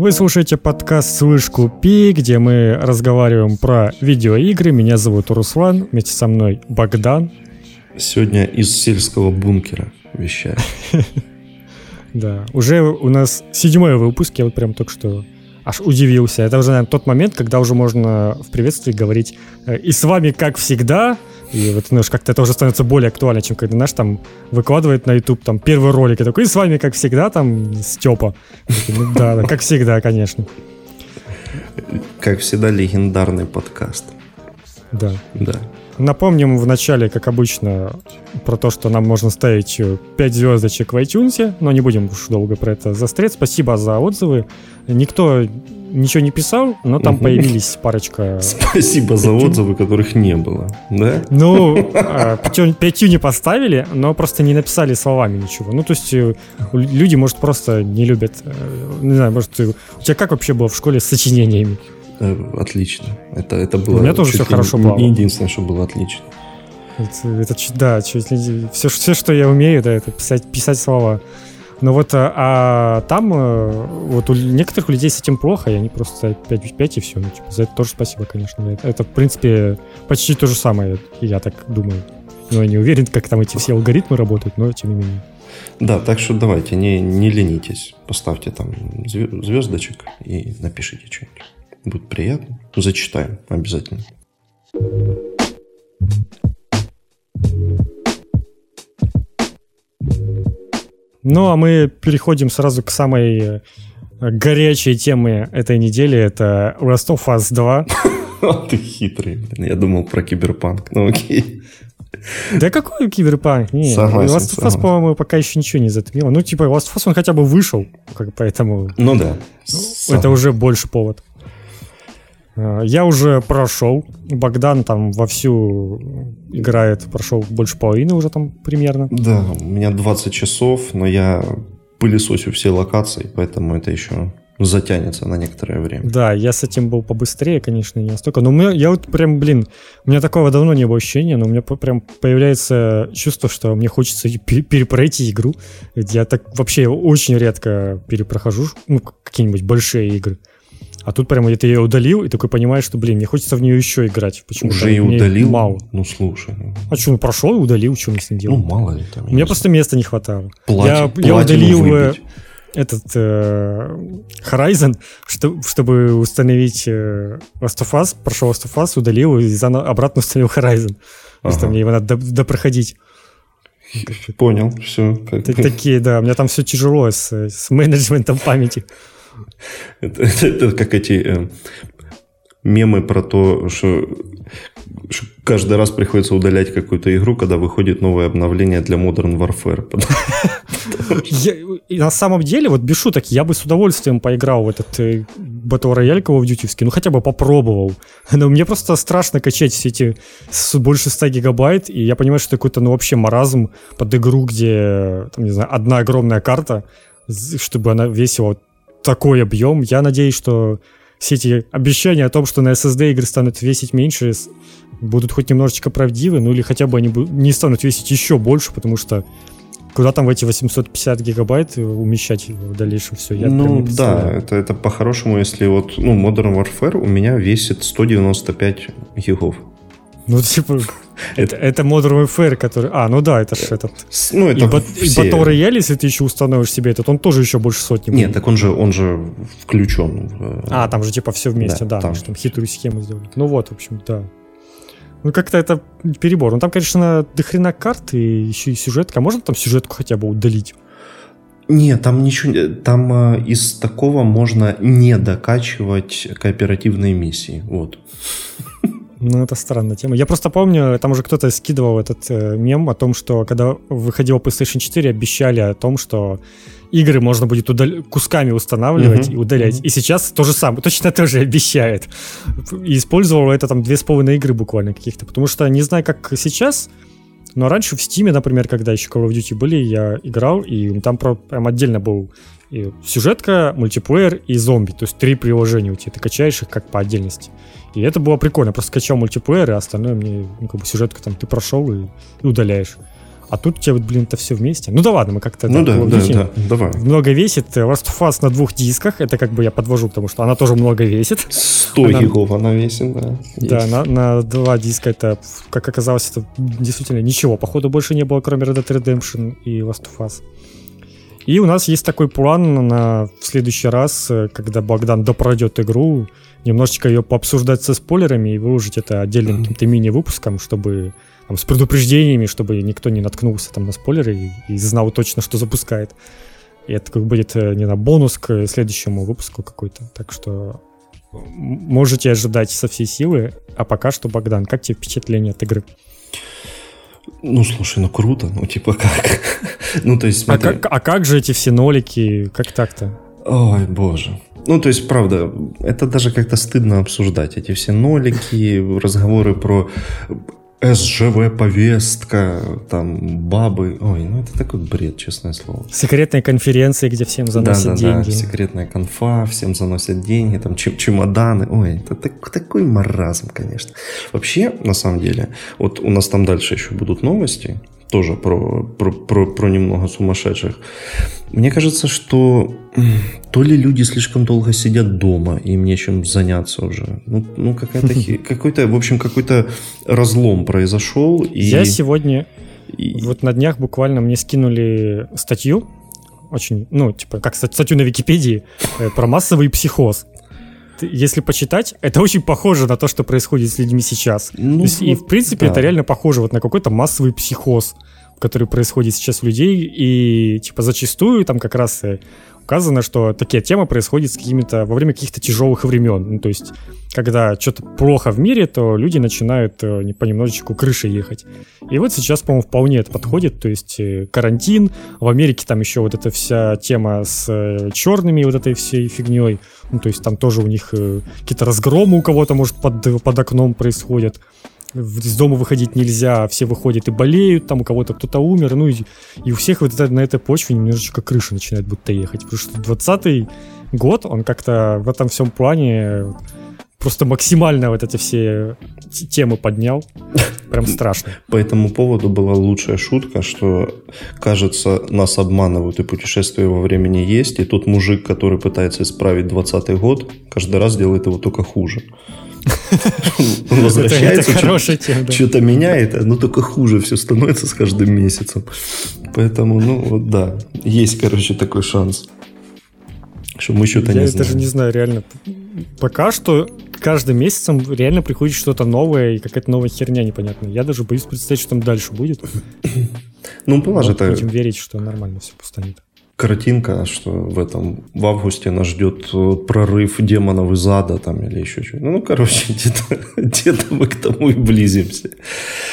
Вы слушаете подкаст «Слышь, купи», где мы разговариваем про видеоигры. Меня зовут Руслан, вместе со мной Богдан. Сегодня из сельского бункера вещаю. Да, уже у нас седьмой выпуск, я вот прям только что аж удивился. Это уже, наверное, тот момент, когда уже можно в приветствии говорить э, «И с вами, как всегда», и вот ну, как-то это уже становится более актуально, чем когда наш там выкладывает на YouTube там первый ролик и такой, и с вами, как всегда, там Степа. Ну, да, да, как всегда, конечно. Как всегда, легендарный подкаст. Да. Да. Напомним в начале, как обычно, про то, что нам можно ставить 5 звездочек в iTunes, но не будем уж долго про это застрять. Спасибо за отзывы. Никто ничего не писал, но там угу. появились парочка... Спасибо за отзывы, которых не было, да? Ну, а, пятью не поставили, но просто не написали словами ничего. Ну, то есть э, люди, может, просто не любят... Э, не знаю, может, у тебя как вообще было в школе с сочинениями? Э, отлично. Это, это было... У меня тоже все хорошо было. Единственное, что было отлично. Это, это да, все, все, что я умею, да, это писать, писать слова. Ну вот, а, а там э, вот у некоторых людей с этим плохо, и они просто 5, 5 и все. Ну, типа, за это тоже спасибо, конечно. Это, это, в принципе, почти то же самое, я так думаю. Но я не уверен, как там эти все алгоритмы работают, но тем не менее. Да, так что давайте, не, не ленитесь. Поставьте там звездочек и напишите что-нибудь. Будет приятно. Зачитаем обязательно. Ну, а мы переходим сразу к самой э, горячей теме этой недели. Это Last of Us 2. Ты хитрый. Я думал про киберпанк. Ну, окей. Да какой киберпанк? Нет, согласен, Last of Us, по-моему, пока еще ничего не затмило. Ну, типа, Last of Us, он хотя бы вышел, как, поэтому... Ну да. Это уже больше повод. Э, я уже прошел. Богдан там вовсю играет, прошел больше половины уже там примерно. Да, у меня 20 часов, но я пылесосю все локации, поэтому это еще затянется на некоторое время. Да, я с этим был побыстрее, конечно, не настолько. Но мы, я вот прям, блин, у меня такого давно не было ощущения, но у меня прям появляется чувство, что мне хочется перепройти игру. Ведь я так вообще очень редко перепрохожу ну, какие-нибудь большие игры. А тут прямо ты ее удалил, и такой понимаешь, что, блин, мне хочется в нее еще играть. Почему Уже и удалил? Мало. Ну, слушай. Ну. А что, ну прошел и удалил, что мне с ним делать? Ну, мало ли там. Мне просто места не хватало. Плати, я, я удалил э, выбить. этот э, Horizon, что, чтобы установить э, Last of Us, прошел Last of Us, удалил и заново обратно установил Horizon. Ага. Что мне его надо допроходить. Понял, все. Как... Такие, да, у меня там все тяжело с, с менеджментом памяти. Это, это, это как эти э, мемы про то, что, что каждый раз приходится удалять какую-то игру, когда выходит новое обновление для Modern Warfare. Я, на самом деле, вот без шуток, я бы с удовольствием поиграл в этот э, Battle Royale Call of Duty, ну хотя бы попробовал. Но мне просто страшно качать все эти с больше 100 гигабайт, и я понимаю, что какой-то, ну вообще маразм под игру, где, там, не знаю, одна огромная карта, чтобы она весила такой объем. Я надеюсь, что все эти обещания о том, что на SSD игры станут весить меньше, будут хоть немножечко правдивы, ну или хотя бы они не станут весить еще больше, потому что куда там в эти 850 гигабайт умещать в дальнейшем все? Я ну да, это, это по-хорошему, если вот, ну, Modern Warfare у меня весит 195 гигов. Ну, типа, это, это Modern Warfare, который... А, ну да, это же этот... Ну, это и, все... и Battle Royale, если ты еще установишь себе этот, он тоже еще больше сотни Нет, так он же, он же включен. В... А, там же типа все вместе, да, да там, там хитрую схему сделали. Ну вот, в общем, да. Ну, как-то это перебор. Ну, там, конечно, дохрена карт и еще и сюжетка. А можно там сюжетку хотя бы удалить? Нет, там ничего, там э, из такого можно не докачивать кооперативные миссии. Вот. Ну, это странная тема. Я просто помню, там уже кто-то скидывал этот э, мем о том, что когда выходил PlayStation 4, обещали о том, что игры можно будет удал... кусками устанавливать uh-huh. и удалять. Uh-huh. И сейчас то же самое, точно то же обещает. И использовал это там две с половиной игры буквально каких-то. Потому что не знаю, как сейчас, но раньше в Steam, например, когда еще Call of Duty были, я играл, и там прям отдельно был и сюжетка, мультиплеер и зомби. То есть три приложения у тебя. Ты качаешь их как по отдельности. И это было прикольно. Просто скачал мультиплеер, и остальное мне, ну, как бы сюжетка там ты прошел и, и удаляешь. А тут тебе, блин, это все вместе. Ну да ладно, мы как-то... Ну да, да, да, давай. Много весит. Last of Us на двух дисках. Это как бы я подвожу, потому что она тоже много весит. 100 она... гигов она весит, да. Да, на, на два диска это, как оказалось, это действительно ничего. Походу больше не было, кроме Red Dead Redemption и Last of Us. И у нас есть такой план на в следующий раз, э, когда Богдан допройдет игру, немножечко ее пообсуждать со спойлерами и выложить это отдельным каким-то мини-выпуском, чтобы там, с предупреждениями, чтобы никто не наткнулся там на спойлеры и, и знал точно, что запускает. И это как будет, э, не на бонус к следующему выпуску какой-то. Так что можете ожидать со всей силы. А пока что, Богдан, как тебе впечатление от игры? Ну, слушай, ну круто, ну типа как? ну, то есть а смотри. А как, а как же эти все нолики, как так-то? Ой, боже. Ну, то есть, правда, это даже как-то стыдно обсуждать. Эти все нолики, разговоры про СЖВ-повестка, там, бабы. Ой, ну это такой бред, честное слово. Секретные конференции, где всем заносят да, да, деньги. Да, секретная конфа, всем заносят деньги, там, чемоданы. Ой, это так, такой маразм, конечно. Вообще, на самом деле, вот у нас там дальше еще будут новости, тоже про, про, про, про немного сумасшедших. Мне кажется, что то ли люди слишком долго сидят дома, и им нечем заняться уже. Ну, ну какая-то, какой-то, в общем, какой-то разлом произошел. И... Я сегодня, и... вот на днях буквально мне скинули статью, очень, ну, типа, как статью на Википедии э, про массовый психоз если почитать, это очень похоже на то, что происходит с людьми сейчас. Ну, есть, вот, и, в принципе, да. это реально похоже вот на какой-то массовый психоз, который происходит сейчас у людей. И, типа, зачастую там как раз э, указано, что такие темы происходят с какими-то во время каких-то тяжелых времен. Ну, то есть, когда что-то плохо в мире, то люди начинают э, не понемножечку крыши ехать. И вот сейчас, по-моему, вполне это подходит. То есть э, карантин, в Америке там еще вот эта вся тема с э, черными вот этой всей фигней. Ну, то есть там тоже у них какие-то разгромы у кого-то, может, под, под окном происходят из дома выходить нельзя, все выходят и болеют, там у кого-то кто-то умер, ну и, и у всех вот это, на этой почве немножечко крыша начинает будто ехать, потому что 20 год, он как-то в этом всем плане просто максимально вот эти все темы поднял. Прям страшно. По этому поводу была лучшая шутка, что, кажется, нас обманывают, и путешествие во времени есть, и тот мужик, который пытается исправить 20 год, каждый раз делает его только хуже. Возвращается, что-то меняет, но только хуже все становится с каждым месяцем. Поэтому, ну, вот да, есть, короче, такой шанс. Что мы что-то не знаем. Я даже не знаю, реально. Пока что каждым месяцем реально приходит что-то новое и какая-то новая херня непонятная. Я даже боюсь представить, что там дальше будет. Ну, была же. Будем верить, что нормально все постанет картинка, что в этом в августе нас ждет э, прорыв демонов из ада там или еще что-то. Ну, короче, где-то, где-то мы к тому и близимся.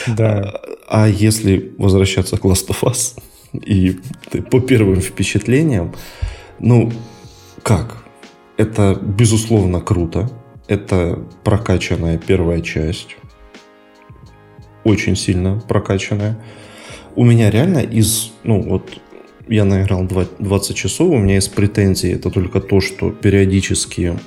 Да. А, а если возвращаться к Last of Us и по первым впечатлениям, ну, как? Это, безусловно, круто. Это прокачанная первая часть. Очень сильно прокачанная. У меня реально из, ну, вот я наиграл 20 часов, у меня есть претензии, это только то, что периодически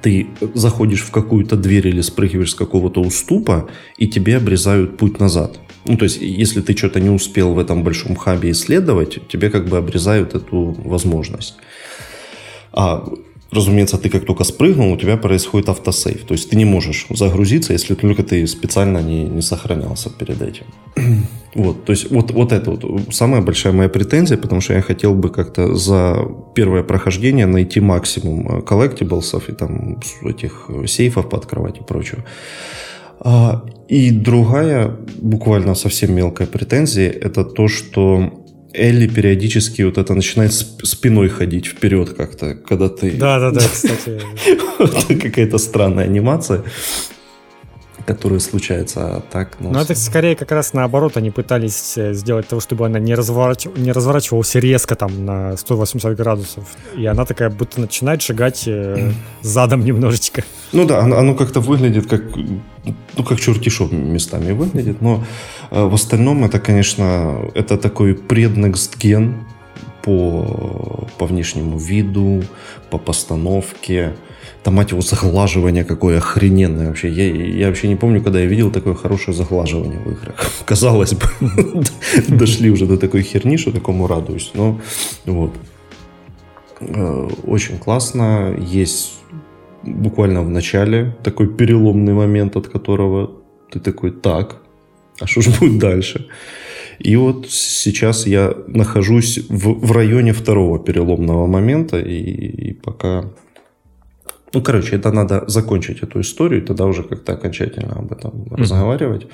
ты заходишь в какую-то дверь или спрыгиваешь с какого-то уступа, и тебе обрезают путь назад. Ну, то есть, если ты что-то не успел в этом большом хабе исследовать, тебе как бы обрезают эту возможность. А разумеется, ты как только спрыгнул, у тебя происходит автосейв. То есть ты не можешь загрузиться, если только ты специально не, не сохранялся перед этим. Вот, то есть вот, вот это вот самая большая моя претензия, потому что я хотел бы как-то за первое прохождение найти максимум э, коллектиблсов и там этих сейфов пооткрывать и прочего. А, и другая, буквально совсем мелкая претензия, это то, что Элли периодически вот это начинает спиной ходить вперед как-то, когда ты... Да-да-да, кстати. Какая-то странная анимация которые случаются, а так... Ну, ну это скорее как раз наоборот, они пытались э, сделать того, чтобы она не, разворач... не разворачивалась резко там на 180 градусов, и она такая будто начинает шагать э, задом немножечко. Ну да, оно, оно как-то выглядит как, ну как черти местами выглядит, но э, в остальном это, конечно, это такой преднекст ген по, по внешнему виду, по постановке, Там, мать его, заглаживание какое охрененное вообще. Я, я вообще не помню, когда я видел такое хорошее заглаживание в играх. Казалось бы, дошли уже до такой херни, что такому радуюсь. Но вот. Э, очень классно. Есть буквально в начале такой переломный момент, от которого ты такой, так, а что же будет дальше? И вот сейчас я нахожусь в, в районе второго переломного момента, и, и пока... Ну, короче, это надо закончить эту историю, и тогда уже как-то окончательно об этом mm-hmm. разговаривать.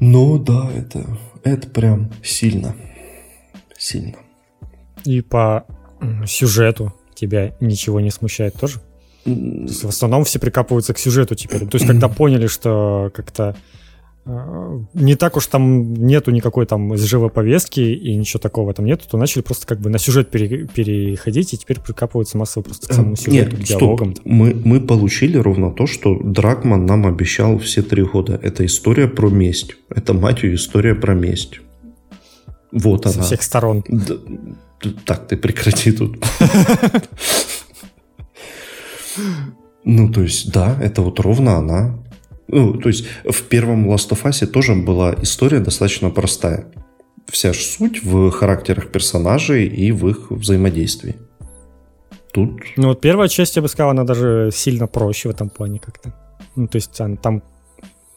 Но да, это, это прям сильно. Сильно. И по сюжету тебя ничего не смущает тоже? В основном все прикапываются к сюжету теперь. То есть, когда поняли, что как-то э, не так уж там нету никакой там живой повестки и ничего такого там нету, то начали просто как бы на сюжет пере, переходить и теперь прикапываются массово просто к самому сюжету, Нет, к диалогам. Стоп. Мы, мы получили ровно то, что Дракман нам обещал все три года. Это история про месть. Это, мать ее, история про месть. Вот Со она. Со всех сторон. Да, так, ты прекрати тут. Ну, то есть, да, это вот ровно она. Ну, то есть, в первом Last of Us тоже была история достаточно простая. Вся ж суть в характерах персонажей и в их взаимодействии. Тут... Ну, вот первая часть, я бы сказал, она даже сильно проще в этом плане как-то. Ну, то есть, там,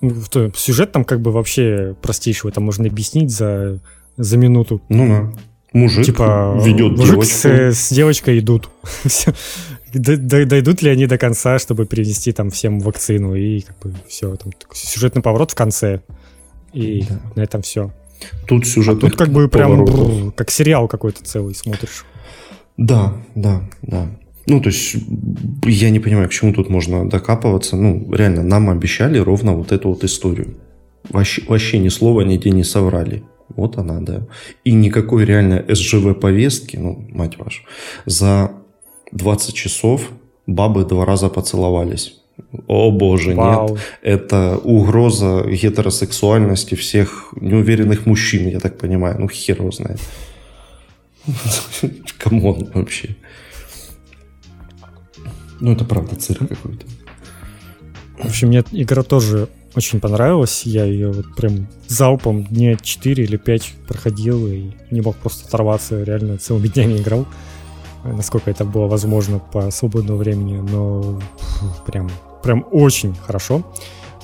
ну, сюжет там как бы вообще простейший, это можно объяснить за, за минуту. Ну да. Мужик типа, ведет мужик девочку. С, с девочкой идут. дойдут ли они до конца, чтобы привести там всем вакцину, и как бы все, там сюжетный поворот в конце, и да. на этом все. Тут сюжет. А тут как бы прям бррр, как сериал какой-то целый смотришь. Да, да, да. Ну, то есть, я не понимаю, к чему тут можно докапываться. Ну, реально, нам обещали ровно вот эту вот историю. Вообще, вообще ни слова нигде не соврали. Вот она, да. И никакой реально СЖВ-повестки, ну, мать вашу, за 20 часов бабы два раза поцеловались. О боже, Вау. нет. Это угроза гетеросексуальности всех неуверенных мужчин, я так понимаю. Ну, хер его знает. Come on вообще. Ну, это правда цирк какой-то. В общем, мне игра тоже очень понравилась. Я ее вот прям залпом дня 4 или 5 проходил и не мог просто оторваться. Реально целыми днями играл насколько это было возможно по свободному времени, но прям, прям очень хорошо.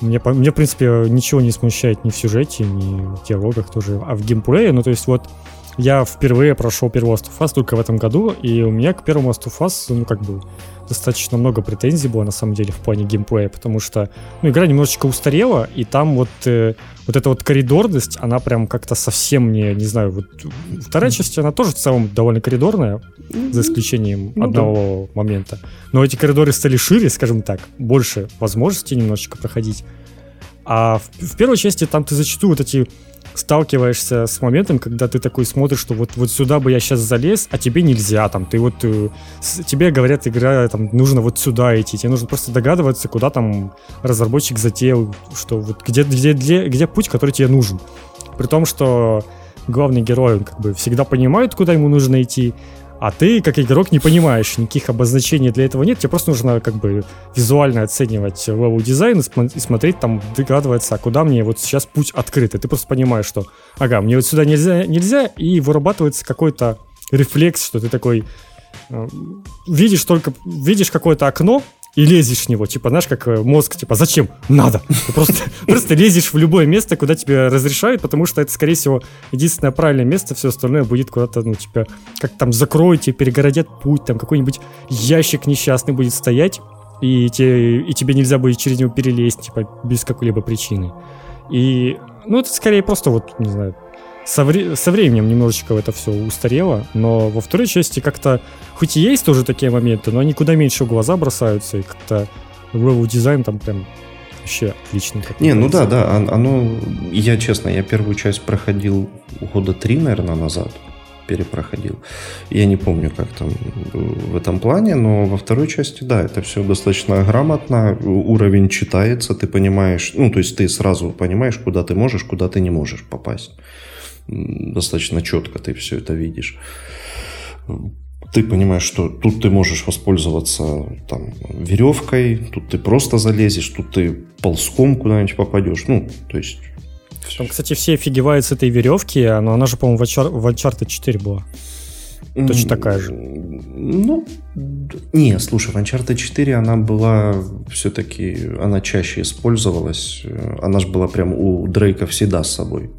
Мне, мне, в принципе, ничего не смущает ни в сюжете, ни в диалогах тоже, а в геймплее, ну, то есть вот я впервые прошел первый Last of Us только в этом году, и у меня к первому Last of Us, ну, как бы, достаточно много претензий было, на самом деле, в плане геймплея, потому что, ну, игра немножечко устарела, и там вот, э, вот эта вот коридорность, она прям как-то совсем не, не знаю, вот вторая часть, она тоже в целом довольно коридорная, за исключением ну, одного да. момента. Но эти коридоры стали шире, скажем так, больше возможностей немножечко проходить. А в, в первой части там ты зачастую вот эти сталкиваешься с моментом, когда ты такой смотришь, что вот, вот сюда бы я сейчас залез, а тебе нельзя, там, ты вот, э, тебе говорят, игра, там, нужно вот сюда идти, тебе нужно просто догадываться, куда там разработчик затеял, что вот где, где, где, где путь, который тебе нужен. При том, что главный герой, он как бы всегда понимает, куда ему нужно идти, а ты, как игрок, не понимаешь, никаких обозначений для этого нет, тебе просто нужно как бы визуально оценивать level design и смотреть, там, догадываться, а куда мне вот сейчас путь открыт. И ты просто понимаешь, что, ага, мне вот сюда нельзя, нельзя, и вырабатывается какой-то рефлекс, что ты такой э, видишь только, видишь какое-то окно, и лезешь в него, типа, знаешь, как э, мозг, типа, зачем? Надо. Ты просто, просто лезешь в любое место, куда тебе разрешают, потому что это, скорее всего, единственное правильное место, все остальное будет куда-то, ну, типа, как там закроют тебе, перегородят путь, там какой-нибудь ящик несчастный будет стоять, и, те, и тебе нельзя будет через него перелезть, типа, без какой-либо причины. И, ну, это скорее просто вот, не знаю, со, вре- со временем немножечко это все устарело, но во второй части как-то, хоть и есть тоже такие моменты, но они куда меньше в глаза бросаются, и как-то level дизайн там прям вообще отличный. Не, ну да, да, оно, я честно, я первую часть проходил года три, наверное, назад, перепроходил. Я не помню, как там в этом плане, но во второй части, да, это все достаточно грамотно, уровень читается, ты понимаешь, ну, то есть ты сразу понимаешь, куда ты можешь, куда ты не можешь попасть достаточно четко ты все это видишь. ты понимаешь, что тут ты можешь воспользоваться там, веревкой, тут ты просто залезешь, тут ты ползком куда-нибудь попадешь. Ну, то есть... Там, кстати, все офигевают с этой веревки, но она же, по-моему, в, Uncharted, в Uncharted 4 была. Точно такая же. Ну, не, слушай, в Uncharted 4 она была все-таки, она чаще использовалась. Она же была прям у Дрейка всегда с собой.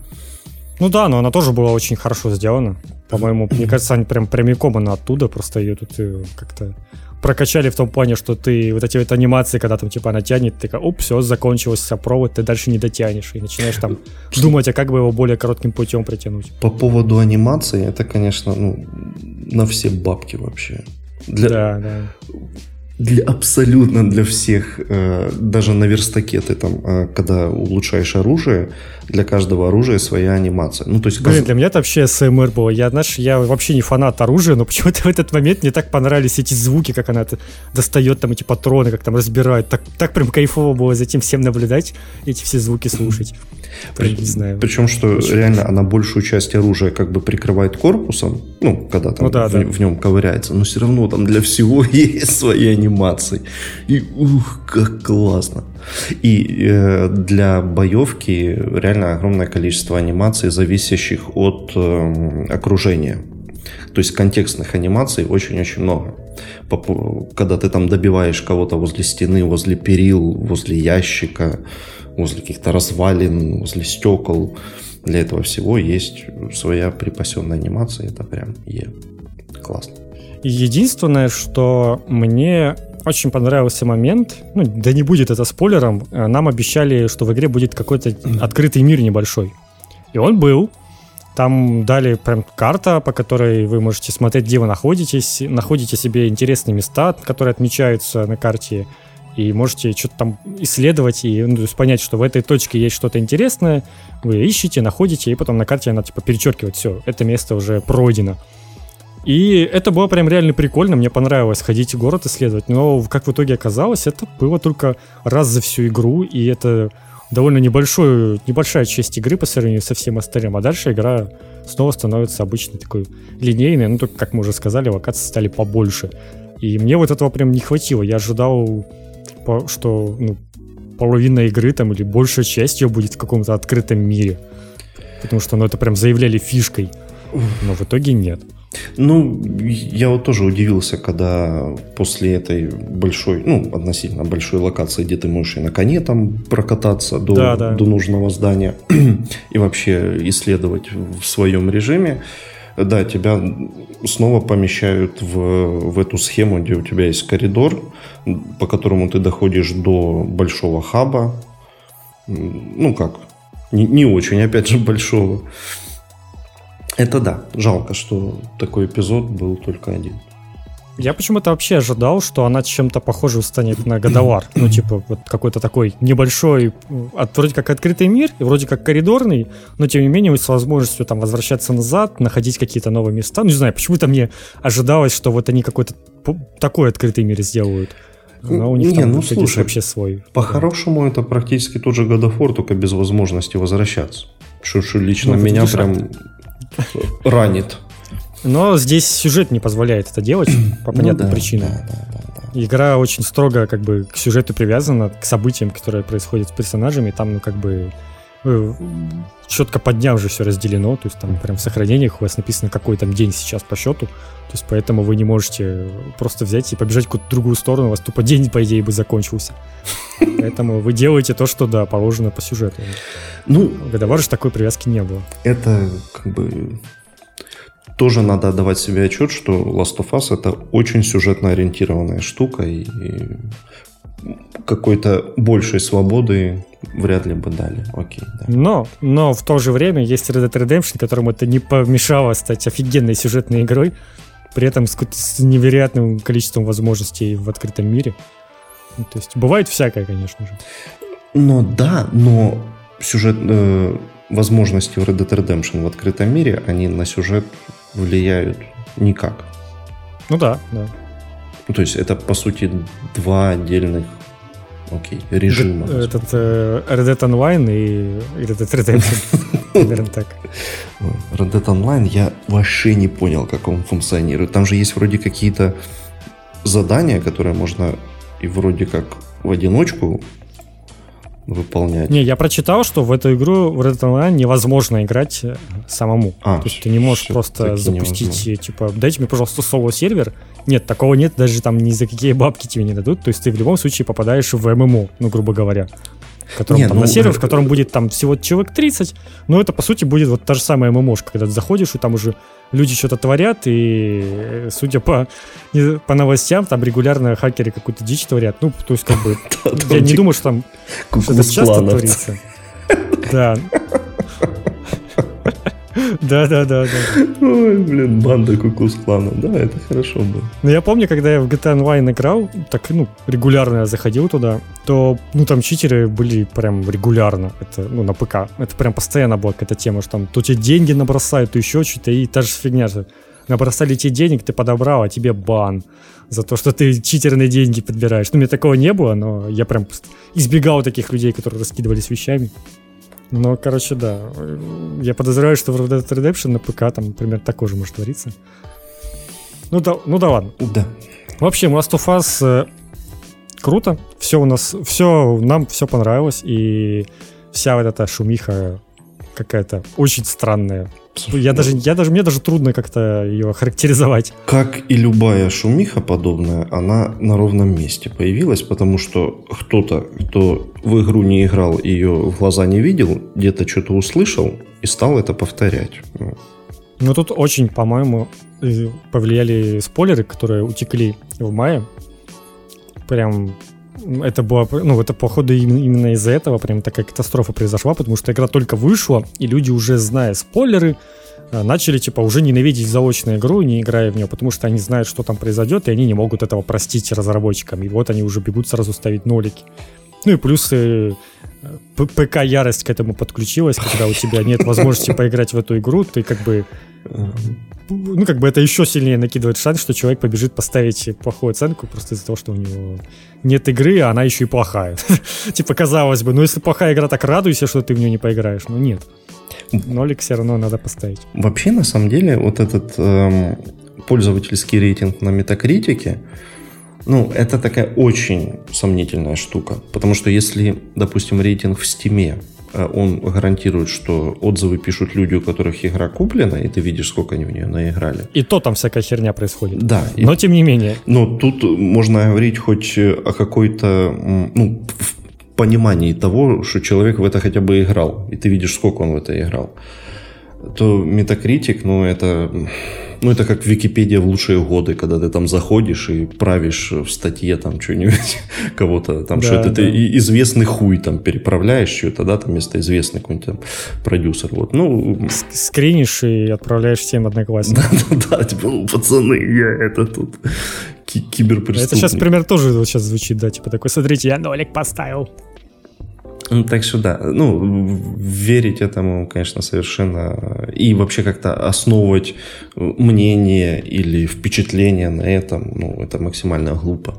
Ну да, но она тоже была очень хорошо сделана. По-моему, мне кажется, они прям прямиком она оттуда, просто ее тут э, как-то прокачали в том плане, что ты вот эти вот анимации, когда там типа она тянет, ты такая, оп, все, закончился провод, ты дальше не дотянешь и начинаешь там что? думать, а как бы его более коротким путем притянуть. По поводу анимации, это, конечно, ну, на все бабки вообще. Для... Да, да для абсолютно для всех, э, даже на верстаке ты там, э, когда улучшаешь оружие, для каждого оружия своя анимация. Ну, то есть, Блин, для меня это вообще СМР было. Я, знаешь, я вообще не фанат оружия, но почему-то в этот момент мне так понравились эти звуки, как она достает там эти патроны, как там разбирает. Так, так прям кайфово было за этим всем наблюдать, эти все звуки слушать. При, не знаю. Причем, что реально она большую часть оружия как бы прикрывает корпусом, ну, когда там ну, да, в, да. в нем ковыряется, но все равно там для всего есть свои анимации. И ух, как классно. И э, для боевки реально огромное количество анимаций, зависящих от э, окружения. То есть контекстных анимаций очень-очень много. Когда ты там добиваешь кого-то возле стены, возле перил, возле ящика, возле каких-то развалин, возле стекол. Для этого всего есть своя припасенная анимация. Это прям е. Классно. Единственное, что мне очень понравился момент, ну, да не будет это спойлером, нам обещали, что в игре будет какой-то открытый мир небольшой. И он был. Там дали прям карта, по которой вы можете смотреть, где вы находитесь, находите себе интересные места, которые отмечаются на карте, и можете что-то там исследовать и ну, то есть понять, что в этой точке есть что-то интересное, вы ищете, находите, и потом на карте она типа перечеркивает, все, это место уже пройдено. И это было прям реально прикольно, мне понравилось ходить в город исследовать, но как в итоге оказалось, это было только раз за всю игру, и это довольно небольшой, небольшая часть игры по сравнению со всем остальным, а дальше игра снова становится обычной такой линейной, ну только, как мы уже сказали, локации стали побольше. И мне вот этого прям не хватило, я ожидал что ну, половина игры там или большая часть ее будет в каком-то открытом мире. Потому что ну, это прям заявляли фишкой. Но в итоге нет. Ну, я вот тоже удивился, когда после этой большой, ну, относительно большой локации, где ты можешь и на коне там прокататься до, да, да. до нужного здания и вообще исследовать в своем режиме, да, тебя снова помещают в, в эту схему, где у тебя есть коридор, по которому ты доходишь до большого хаба. Ну как, не, не очень, опять же, большого. Это да, жалко, что такой эпизод был только один. Я почему-то вообще ожидал, что она чем-то похожим станет на Годовар. Ну, типа, вот какой-то такой небольшой, от, вроде как открытый мир, и вроде как коридорный, но тем не менее с возможностью там возвращаться назад, находить какие-то новые места. Ну, не знаю, почему-то мне ожидалось, что вот они какой-то такой открытый мир сделают. Но у них не, там ну, слушай, вообще свой. По-хорошему, да. это практически тот же War, только без возможности возвращаться. Что, что лично ну, меня прям ранит. Но здесь сюжет не позволяет это делать по ну понятным ну, да, причинам. Да, да, да, да. Игра очень строго как бы к сюжету привязана, к событиям, которые происходят с персонажами. Там, ну, как бы э, четко по дням уже все разделено, то есть там прям в сохранениях у вас написано, какой там день сейчас по счету, то есть поэтому вы не можете просто взять и побежать в какую-то другую сторону, у вас тупо день, по идее, бы закончился. Поэтому вы делаете то, что, да, положено по сюжету. Ну, в Годовар же такой привязки не было. Это как бы тоже надо отдавать себе отчет, что Last of Us это очень сюжетно ориентированная штука, и какой-то большей свободы вряд ли бы дали. Окей, да. Но, но в то же время есть Red Dead Redemption, которому это не помешало стать офигенной сюжетной игрой, при этом с, с невероятным количеством возможностей в открытом мире. Ну, то есть бывает всякое, конечно же. Но да, но сюжет, э, возможности в Red Dead Redemption в открытом мире, они на сюжет влияют никак. Ну да, да. Ну, то есть это, по сути, два отдельных окей, режима. Этот э, Red Dead Online и Red Dead Redemption. Примерно так. Red Dead Online я вообще не понял, как он функционирует. Там же есть вроде какие-то задания, которые можно и вроде как в одиночку выполнять. Не, я прочитал, что в эту игру в Red Online невозможно играть э, самому. А, То есть ты не можешь просто запустить, невозможно. типа, дайте мне, пожалуйста, соло-сервер. Нет, такого нет, даже там ни за какие бабки тебе не дадут. То есть ты в любом случае попадаешь в ММО, ну, грубо говоря котором, Нет, там, ну, на сервер, в котором будет там всего человек 30, но это, по сути, будет вот та же самая ММОшка, когда ты заходишь, и там уже люди что-то творят, и, судя по, по новостям, там регулярно хакеры какую-то дичь творят. Ну, то есть, как бы, я не думаю, что там что-то часто творится. Да. Да, да, да, да. Ой, блин, банда Кукус клана. Да, это хорошо было. Ну, я помню, когда я в GTA Online играл, так, ну, регулярно я заходил туда, то, ну, там читеры были прям регулярно. Это, ну, на ПК. Это прям постоянно была какая-то тема, что там то тебе деньги набросают, то еще что-то, и та же фигня, что набросали тебе денег, ты подобрал, а тебе бан за то, что ты читерные деньги подбираешь. Ну, у меня такого не было, но я прям избегал таких людей, которые раскидывались вещами. Но, короче, да. Я подозреваю, что в Red Dead Redemption на ПК там, например, такое же может твориться. Ну да, ну да ладно. Да. В общем, Last of Us э, круто. Все у нас, все, нам все понравилось. И вся вот эта шумиха какая-то очень странная. Я даже, я даже, мне даже трудно как-то ее характеризовать. Как и любая шумиха подобная, она на ровном месте появилась, потому что кто-то, кто в игру не играл, ее в глаза не видел, где-то что-то услышал и стал это повторять. Ну тут очень, по-моему, повлияли спойлеры, которые утекли в мае. Прям это было, ну, это, походу, именно, из-за этого прям такая катастрофа произошла, потому что игра только вышла, и люди уже, зная спойлеры, э, начали, типа, уже ненавидеть заочную игру, не играя в нее, потому что они знают, что там произойдет, и они не могут этого простить разработчикам. И вот они уже бегут сразу ставить нолики. Ну и плюс э, ПК ярость к этому подключилась, когда у тебя нет возможности поиграть в эту игру, ты как бы ну, как бы это еще сильнее накидывает шанс, что человек побежит поставить плохую оценку просто из-за того, что у него нет игры, а она еще и плохая. типа, казалось бы, ну, если плохая игра, так радуйся, что ты в нее не поиграешь. Но нет. Нолик все равно надо поставить. Вообще, на самом деле, вот этот эм, пользовательский рейтинг на метакритике, ну, это такая очень сомнительная штука. Потому что если, допустим, рейтинг в Стиме Э, он гарантирует, что отзывы пишут люди, у которых игра куплена, и ты видишь, сколько они в нее наиграли. И то там всякая херня происходит. Да. Но и... тем не менее. Но тут можно говорить хоть о какой-то, ну, понимании того, что человек в это хотя бы играл, и ты видишь, сколько он в это играл. То Metacritic, ну, это ну, это как Википедия в лучшие годы, когда ты там заходишь и правишь в статье там что-нибудь кого-то, там да, что-то, да. ты известный хуй там переправляешь что-то, да, там вместо известный какой-нибудь там продюсер, вот, ну... Скринишь и отправляешь всем одноклассникам. Да-да-да, типа, пацаны, я это тут киберпреступник. Это сейчас пример тоже вот сейчас звучит, да, типа такой, смотрите, я нолик поставил. Ну, так что да, ну, верить этому, конечно, совершенно... И вообще как-то основывать мнение или впечатление на этом, ну, это максимально глупо.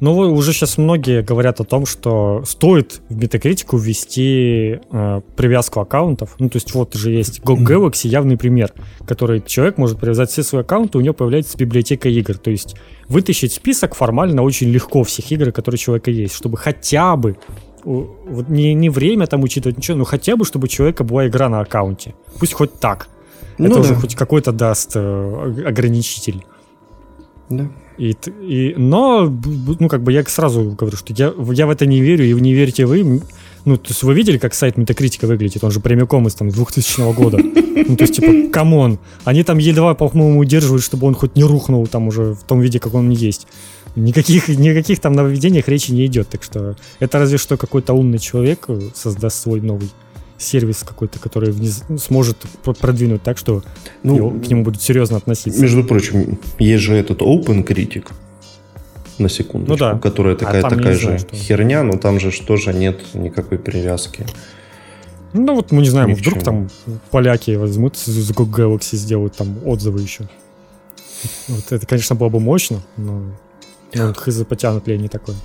Ну, уже сейчас многие говорят о том, что стоит в метакритику ввести э, привязку аккаунтов. Ну, то есть вот же есть Go Galaxy явный пример, который человек может привязать все свои аккаунты, у него появляется библиотека игр. То есть вытащить список формально очень легко всех игр, которые у человека есть, чтобы хотя бы вот не, не время там учитывать, ничего, но хотя бы, чтобы у человека была игра на аккаунте. Пусть хоть так. Ну, Это да. уже хоть какой-то даст э, ограничитель. Да. И, и, но, ну, как бы я сразу говорю, что я, я в это не верю, и не верите вы. Ну, то есть вы видели, как сайт Метакритика выглядит? Он же прямиком из там 2000 года. Ну, то есть, типа, come on. Они там едва, по-моему, удерживают, чтобы он хоть не рухнул там уже в том виде, как он есть. Никаких, никаких там нововведениях речи не идет. Так что это разве что какой-то умный человек создаст свой новый сервис какой-то, который вниз, сможет продвинуть так, что ну, его, к нему будут серьезно относиться. Между прочим, есть же этот Open Critic, на секундочку, ну, да. которая такая, а такая же знаю, что... херня, но там же тоже нет никакой привязки. Ну вот мы не знаем, вдруг там поляки возьмут с Galaxy сделают там отзывы еще. Вот это, конечно, было бы мощно, но ну, вот хз, потянут ли они такое.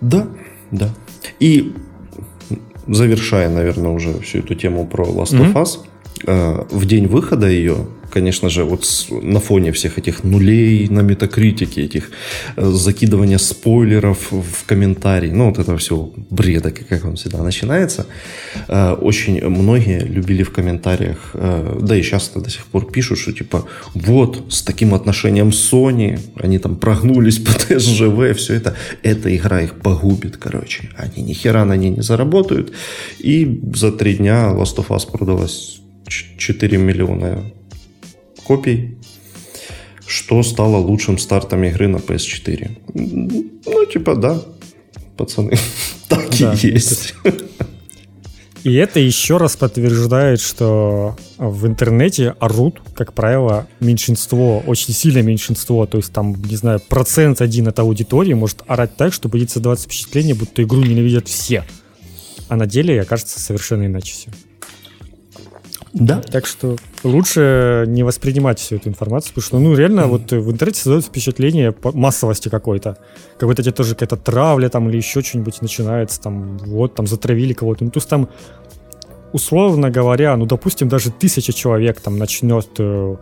Да, да. И завершая, наверное, уже всю эту тему про Last of Us, э, в день выхода ее конечно же, вот на фоне всех этих нулей на метакритике, этих э, закидывания спойлеров в комментарии, ну, вот этого всего бреда, как он всегда начинается, э, очень многие любили в комментариях, э, да и сейчас до сих пор пишут, что типа, вот, с таким отношением Sony, они там прогнулись по ТСЖВ, все это, эта игра их погубит, короче. Они ни хера на ней не заработают. И за три дня Last of Us продалось 4 миллиона копий, что стало лучшим стартом игры на PS4. Ну, типа, да, пацаны, так да, и есть. И это еще раз подтверждает, что в интернете орут, как правило, меньшинство, очень сильное меньшинство. То есть там, не знаю, процент один от аудитории может орать так, что будет создаваться впечатление, будто игру ненавидят все. А на деле, окажется, совершенно иначе все. Да. Так что лучше не воспринимать всю эту информацию, потому что, ну, реально, mm-hmm. вот в интернете создается впечатление массовости какой-то. Как будто это тоже какая-то травля там или еще что-нибудь начинается, там, вот, там, затравили кого-то. Ну, то есть там, условно говоря, ну, допустим, даже тысяча человек там начнет э,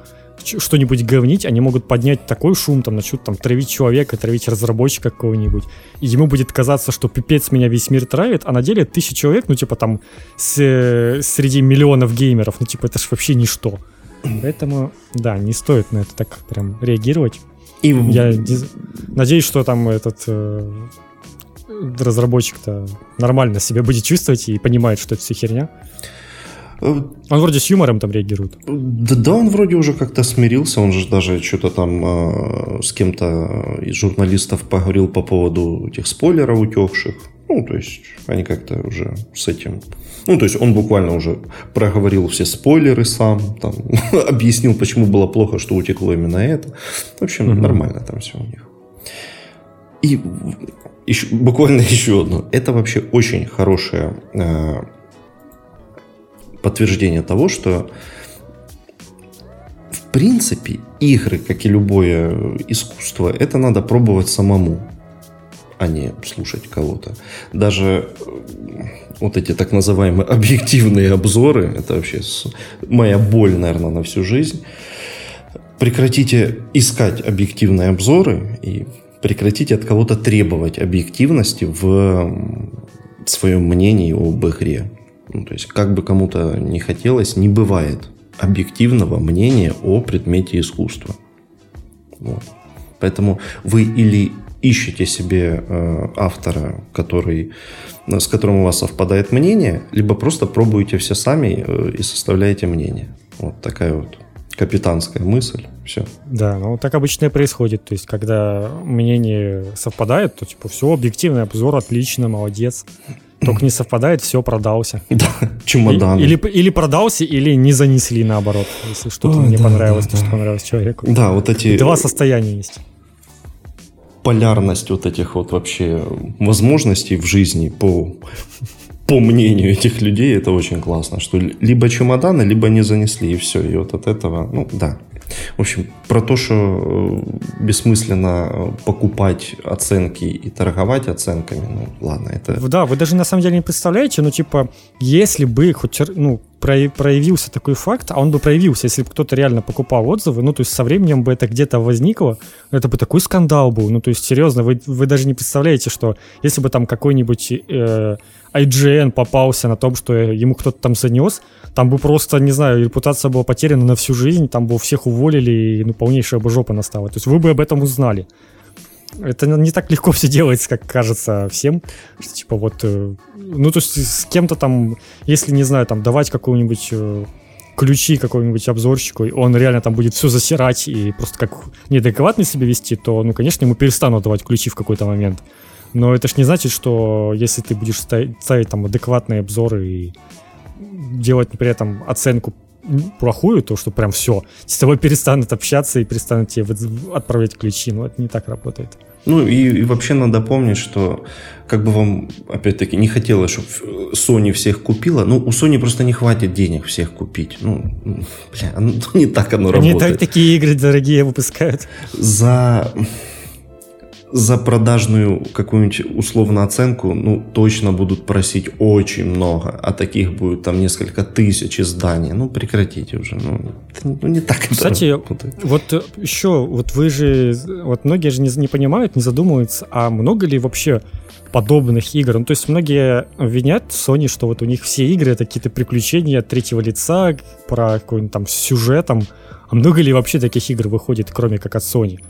что-нибудь говнить, они могут поднять такой шум, там, начнут там травить человека, травить разработчика какого-нибудь, и ему будет казаться, что пипец меня весь мир травит, а на деле тысяча человек, ну, типа, там, с, среди миллионов геймеров, ну, типа, это ж вообще ничто. Поэтому, да, не стоит на это так прям реагировать. И... Я надеюсь, что там этот э, разработчик-то нормально себя будет чувствовать и понимает, что это все херня. Он вроде с юмором там реагирует. Да, да, он вроде уже как-то смирился, он же даже что-то там э, с кем-то из журналистов поговорил по поводу этих спойлеров утекших. Ну, то есть они как-то уже с этим... Ну, то есть он буквально уже проговорил все спойлеры сам, там, объяснил, почему было плохо, что утекло именно это. В общем, угу. нормально там все у них. И еще, буквально еще одно. Это вообще очень хорошая э, подтверждение того, что в принципе игры, как и любое искусство, это надо пробовать самому, а не слушать кого-то. Даже э, вот эти так называемые объективные обзоры, это вообще моя боль, наверное, на всю жизнь. Прекратите искать объективные обзоры и прекратите от кого-то требовать объективности в своем мнении об игре. Ну, то есть, как бы кому-то не хотелось, не бывает объективного мнения о предмете искусства. Вот. Поэтому вы или ищете себе э, автора, который, с которым у вас совпадает мнение, либо просто пробуете все сами э, и составляете мнение. Вот такая вот капитанская мысль. Все. Да, ну так обычно и происходит. То есть, когда мнение совпадает, то типа все, объективный обзор, отлично, молодец. Только не совпадает, все, продался. Да, чемодан. Или, или продался, или не занесли наоборот, если что-то не да, понравилось, да, то, что понравилось человеку. Да, вот эти... Два состояния есть. Полярность вот этих вот вообще возможностей в жизни по, по мнению этих людей, это очень классно, что либо чемоданы, либо не занесли, и все. И вот от этого, ну да, в общем, про то, что э, бессмысленно э, покупать оценки и торговать оценками, ну ладно, это... Да, вы даже на самом деле не представляете, ну типа, если бы хоть, ну, проявился такой факт, а он бы проявился, если бы кто-то реально покупал отзывы, ну, то есть со временем бы это где-то возникло, это бы такой скандал был, ну, то есть, серьезно, вы, вы даже не представляете, что если бы там какой-нибудь э, IGN попался на том, что ему кто-то там занес, там бы просто, не знаю, репутация была потеряна на всю жизнь, там бы всех уволили, и ну, полнейшая бы жопа настала. То есть вы бы об этом узнали. Это не так легко все делается, как кажется всем. Что, типа вот, э, ну то есть с кем-то там, если, не знаю, там давать какую-нибудь э, ключи какому-нибудь обзорщику, и он реально там будет все засирать и просто как неадекватно себя вести, то, ну, конечно, ему перестанут давать ключи в какой-то момент. Но это ж не значит, что если ты будешь ставить, ставить там адекватные обзоры и делать при этом оценку плохую, то что прям все, с тобой перестанут общаться и перестанут тебе отправлять ключи. Ну, это не так работает. Ну и, и вообще надо помнить, что как бы вам, опять-таки, не хотелось, чтобы Sony всех купила. Ну, у Sony просто не хватит денег всех купить. Ну, бля, ну, не так оно Они работает. Они так такие игры дорогие выпускают. За за продажную какую-нибудь условно оценку, ну, точно будут просить очень много, а таких будет там несколько тысяч изданий. Ну, прекратите уже. Ну, ну не так Кстати, это вот э, еще, вот вы же, вот многие же не, не понимают, не задумываются, а много ли вообще подобных игр. Ну, то есть многие винят Sony, что вот у них все игры это какие-то приключения от третьего лица про какой-нибудь там сюжетом. А много ли вообще таких игр выходит, кроме как от Sony?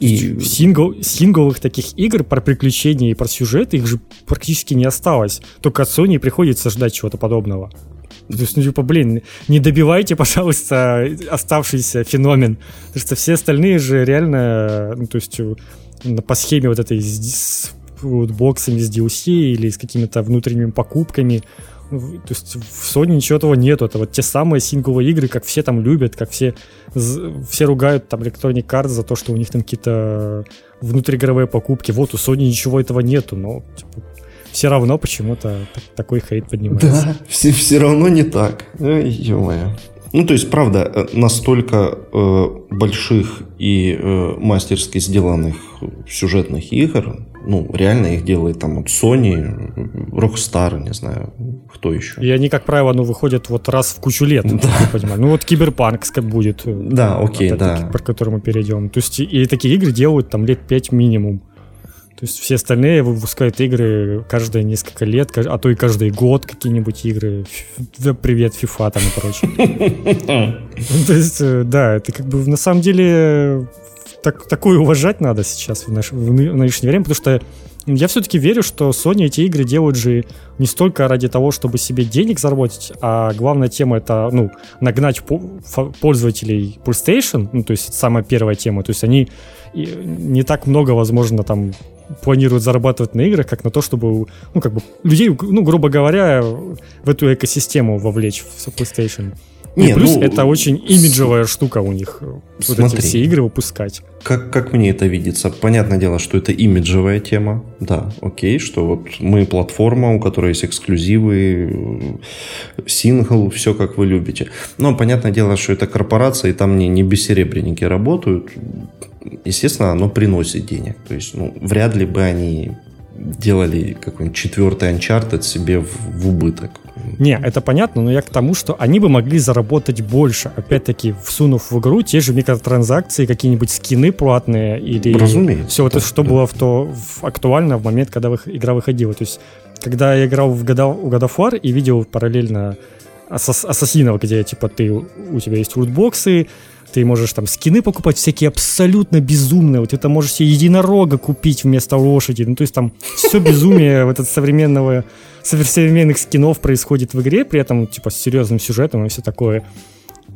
И сингл, сингловых таких игр про приключения и про сюжет их же практически не осталось. Только от Sony приходится ждать чего-то подобного. То есть, ну, типа, блин, не добивайте, пожалуйста, оставшийся феномен. Потому что все остальные же реально, ну, то есть, по схеме вот этой с, с боксами, с DLC или с какими-то внутренними покупками то есть в Sony ничего этого нету. Это вот те самые сингловые игры, как все там любят, как все, все ругают там Electronic Arts за то, что у них там какие-то внутриигровые покупки. Вот у Sony ничего этого нету, но типа, все равно почему-то такой хейт поднимается. Да, все, все равно не так. Ё-моё. Ну, то есть, правда, э, настолько э, больших и э, мастерски сделанных сюжетных игр, ну, реально их делает там вот Sony, Rockstar, не знаю, кто еще. И они, как правило, ну, выходят вот раз в кучу лет, да. я понимаю. Ну, вот Киберпанк будет. Э, да, окей, да. Про который мы перейдем. То есть, и такие игры делают там лет 5 минимум. То есть все остальные выпускают игры каждые несколько лет, а то и каждый год какие-нибудь игры. Да, привет, FIFA там и прочее. То есть, э, да, это как бы на самом деле так, такое уважать надо сейчас в, наш, в нынешнее время, потому что я все-таки верю, что Sony эти игры делают же не столько ради того, чтобы себе денег заработать, а главная тема это, ну, нагнать пользователей PlayStation, ну, то есть самая первая тема, то есть они не так много, возможно, там планируют зарабатывать на играх, как на то, чтобы, ну, как бы, людей, ну, грубо говоря, в эту экосистему вовлечь в PlayStation. Не, плюс ну, это очень имиджевая штука у них, смотри, вот эти все игры выпускать. Как, как мне это видится? Понятное дело, что это имиджевая тема, да, окей, что вот мы платформа, у которой есть эксклюзивы, сингл, все как вы любите. Но понятное дело, что это корпорация, и там не, не бессеребренники работают, естественно, оно приносит денег. То есть, ну, вряд ли бы они делали какой-нибудь четвертый Uncharted себе в, в убыток. Не, это понятно, но я к тому, что они бы могли заработать больше, опять-таки, всунув в игру те же микротранзакции, какие-нибудь скины платные или Разумеется, все это, что да. было в то, в, актуально в момент, когда игра выходила. То есть, когда я играл в God of, God of War и видел параллельно Ассасинов, где, типа, ты, у тебя есть лутбоксы, ты можешь там скины покупать всякие абсолютно безумные. Вот это можешь себе единорога купить вместо лошади. Ну, то есть там все безумие вот от современного, современных скинов происходит в игре, при этом, типа, с серьезным сюжетом и все такое.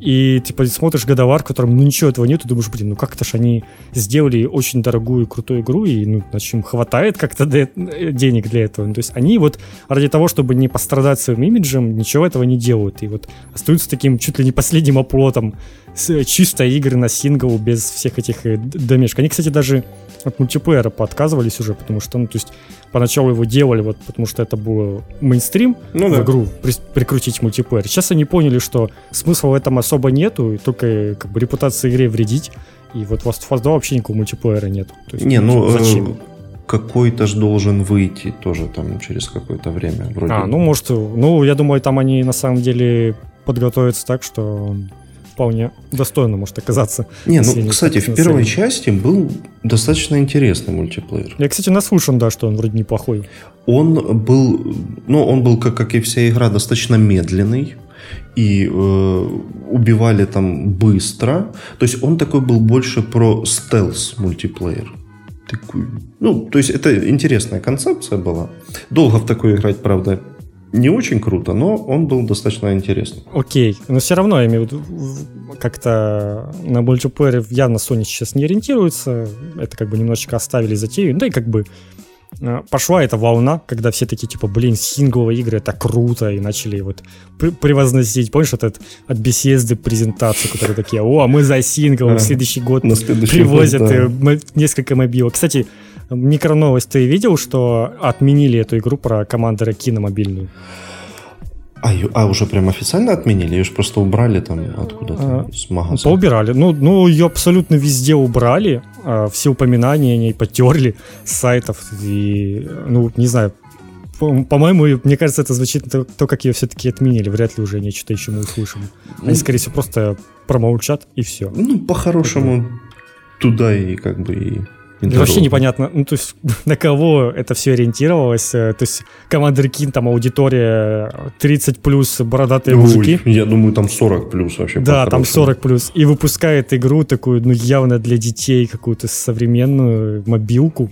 И, типа, смотришь годовар, в котором, ну, ничего этого нет, и думаешь, блин, ну как-то ж они сделали очень дорогую, крутую игру, и, ну, значит, им хватает как-то для, денег для этого. Ну, то есть они вот ради того, чтобы не пострадать своим имиджем, ничего этого не делают. И вот остаются таким чуть ли не последним оплотом чисто игры на сингл без всех этих э, домешек. Они, кстати, даже от мультиплеера подказывались уже, потому что, ну, то есть поначалу его делали, вот потому что это был мейнстрим ну, в да. игру, при, прикрутить мультиплеер. Сейчас они поняли, что смысла в этом особо нету, и только как бы репутация игре вредить. И вот в Last of Us 2 вообще никакого мультиплеера нет. То есть, Не, ну, зачем? Э, какой-то ж должен выйти тоже там через какое-то время. Вроде. А, ну, может, ну, я думаю, там они на самом деле подготовятся так, что вполне достойно может оказаться. Не, ну, кстати, в первой части был достаточно интересный мультиплеер. Я, кстати, наслышан, да, что он вроде неплохой. Он был, ну, он был, как, как и вся игра, достаточно медленный и э, убивали там быстро. То есть он такой был больше про стелс мультиплеер. Такой, ну, то есть это интересная концепция была. Долго в такой играть, правда, не очень круто, но он был достаточно интересный. Окей, но все равно, я имею в виду, как-то на мультиплеере явно Sony сейчас не ориентируется, это как бы немножечко оставили затею, да и как бы э, пошла эта волна, когда все такие, типа, блин, сингловые игры, это круто, и начали вот превозносить. Помнишь, вот этот от беседы презентацию, которые такие, о, а мы за сингл, в следующий год привозят год, да. Э, несколько мобилок. Кстати, Микроновость, ты видел, что отменили эту игру про командора кино мобильную? А, а уже прям официально отменили? Ее же просто убрали там откуда-то а, с магазина. Поубирали. Ну, ну, ее абсолютно везде убрали. А, все упоминания они потерли с сайтов. И, ну, не знаю, по-моему, мне кажется, это звучит то, то, как ее все-таки отменили. Вряд ли уже нечто еще мы услышим. Они, ну, скорее всего, просто промолчат и все. Ну, по-хорошему, туда и как бы и и вообще непонятно, ну, то есть на кого это все ориентировалось. Э, то есть Командер Кин, там аудитория 30 плюс бородатые Ой, мужики. Я думаю, там 40 плюс вообще. Да, там 40 плюс. И выпускает игру такую, ну, явно для детей, какую-то современную мобилку.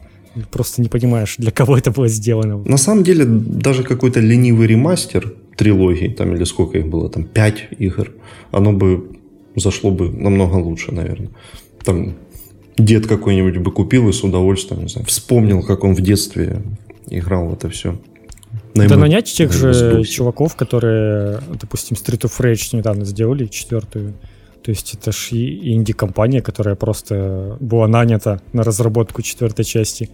Просто не понимаешь, для кого это было сделано. На самом деле, даже какой-то ленивый ремастер трилогии, там или сколько их было, там 5 игр, оно бы зашло бы намного лучше, наверное. Там дед какой-нибудь бы купил и с удовольствием, не знаю, вспомнил, как он в детстве играл в это все. На да нанять тех же сдулся. чуваков, которые, допустим, Street of Rage недавно сделали, четвертую. То есть это же инди-компания, которая просто была нанята на разработку четвертой части.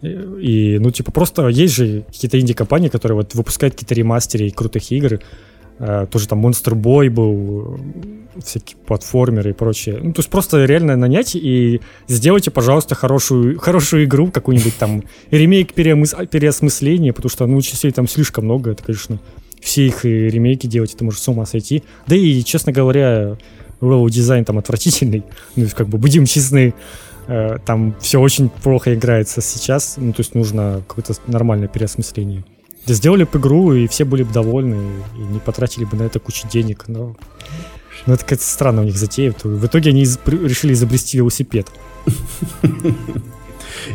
И, и ну, типа, просто есть же какие-то инди-компании, которые вот выпускают какие-то ремастеры крутых игр, тоже там Monster Boy был, всякие платформеры и прочее. Ну, то есть просто реально нанять и сделайте, пожалуйста, хорошую, хорошую игру, какую-нибудь там ремейк переосмыс... переосмысления, потому что, ну, частей там слишком много, это, конечно, все их ремейки делать, это может с ума сойти. Да и, честно говоря, level дизайн там отвратительный, ну, как бы будем честны, э, там все очень плохо играется сейчас, ну, то есть нужно какое-то нормальное переосмысление. Да сделали бы игру, и все были бы довольны, и не потратили бы на это кучу денег, но... Ну, это какая-то странная у них затея. В итоге они из- решили изобрести велосипед.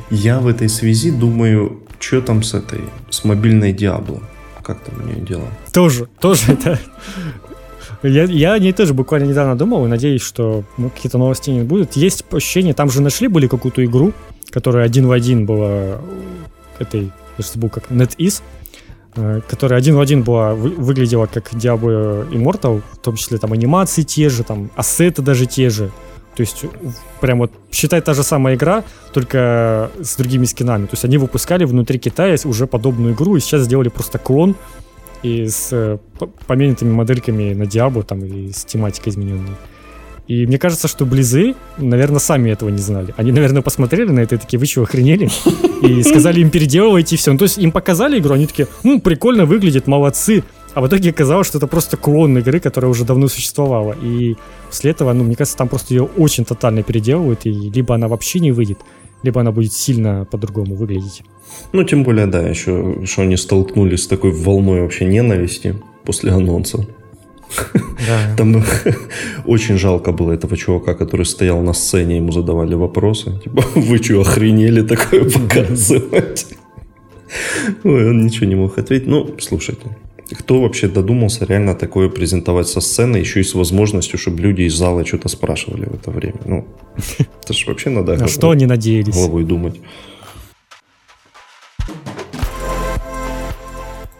Я в этой связи думаю, что там с этой, с мобильной Диабло? Как там у нее дела? Тоже, тоже это... Я, я о ней тоже буквально недавно думал и надеюсь, что ну, какие-то новости не будут. Есть ощущение, там же нашли были какую-то игру, которая один в один была этой, я забыл, как NetEase, которая один в один была, выглядела как Diablo Immortal, в том числе там анимации те же, там ассеты даже те же. То есть прям вот считай та же самая игра, только с другими скинами. То есть они выпускали внутри Китая уже подобную игру и сейчас сделали просто клон и с э, поменятыми модельками на Diablo там и с тематикой измененной. И мне кажется, что Близы, наверное, сами этого не знали. Они, наверное, посмотрели на это и такие, вы что, охренели? И сказали им переделывайте все. Ну, то есть им показали игру, они такие, ну, прикольно выглядит, молодцы. А в итоге оказалось, что это просто клон игры, которая уже давно существовала. И после этого, ну, мне кажется, там просто ее очень тотально переделывают, и либо она вообще не выйдет, либо она будет сильно по-другому выглядеть. Ну, тем более, да, еще, что они столкнулись с такой волной вообще ненависти после анонса. Да. Там очень жалко было этого чувака, который стоял на сцене, ему задавали вопросы. Типа, вы что, охренели такое показывать? Ой, он ничего не мог ответить. Ну, слушайте, кто вообще додумался реально такое презентовать со сцены, еще и с возможностью, чтобы люди из зала что-то спрашивали в это время? Ну, это же вообще надо... На что они надеялись? Головой думать.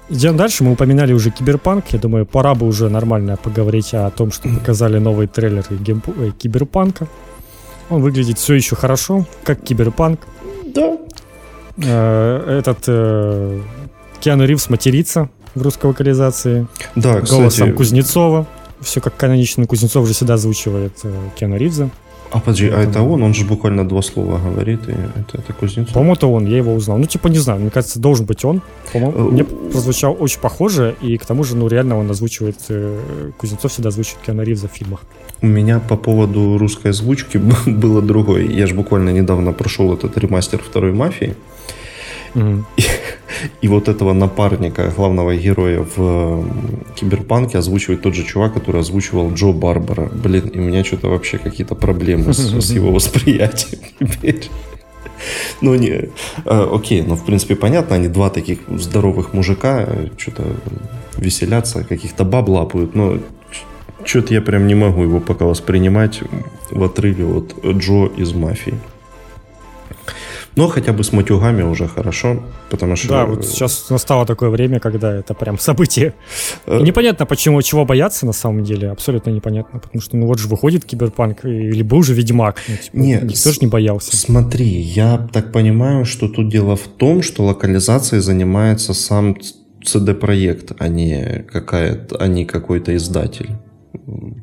Идем дальше. Мы упоминали уже Киберпанк. Я думаю, пора бы уже нормально поговорить о том, что показали новый трейлер геймп... Э, Киберпанка. Он выглядит все еще хорошо, как Киберпанк. Да. Э, этот э, Киану Ривз матерится в русской локализации. Да, Голосом кстати... Кузнецова. Все как канонично. Кузнецов же всегда озвучивает э, Киану Ривза. А подожди, а это он? Он же буквально два слова говорит, и это, это Кузнецов? По-моему, это он, я его узнал. Ну, типа, не знаю, мне кажется, должен быть он. По-моему, мне прозвучал очень похоже, и к тому же, ну, реально он озвучивает, э, Кузнецов всегда озвучивает Киану Ривза в фильмах. У меня по поводу русской озвучки было другое. Я же буквально недавно прошел этот ремастер второй «Мафии», Mm-hmm. И, и вот этого напарника, главного героя в Киберпанке озвучивает тот же чувак, который озвучивал Джо Барбара. Блин, и у меня что-то вообще какие-то проблемы с, с его восприятием теперь. Ну, не, а, окей, ну, в принципе, понятно, они два таких здоровых мужика, что-то веселятся, каких-то баб лапают, но что-то я прям не могу его пока воспринимать в отрыве от Джо из «Мафии». Но хотя бы с матюгами уже хорошо, потому что... Да, вот сейчас настало такое время, когда это прям событие. И э, непонятно, почему, чего бояться на самом деле, абсолютно непонятно, потому что, ну вот же выходит Киберпанк, или был же Ведьмак, ну, типа, Нет, никто же не боялся. Смотри, я так понимаю, что тут дело в том, что локализацией занимается сам CD-проект, а не, какая-то, а не какой-то издатель.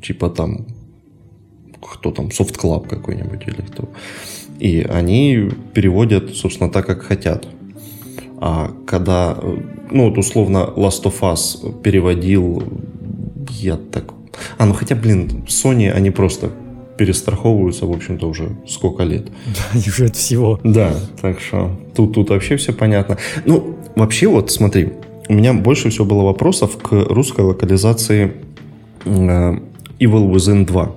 Типа там, кто там, Soft Club какой-нибудь или кто. И они переводят, собственно, так, как хотят. А когда, ну вот условно Last of Us переводил, я так... А, ну хотя, блин, Sony, они просто перестраховываются, в общем-то, уже сколько лет. Да, они уже от всего. Да, так что тут, тут вообще все понятно. Ну, вообще вот, смотри, у меня больше всего было вопросов к русской локализации э, Evil Within 2.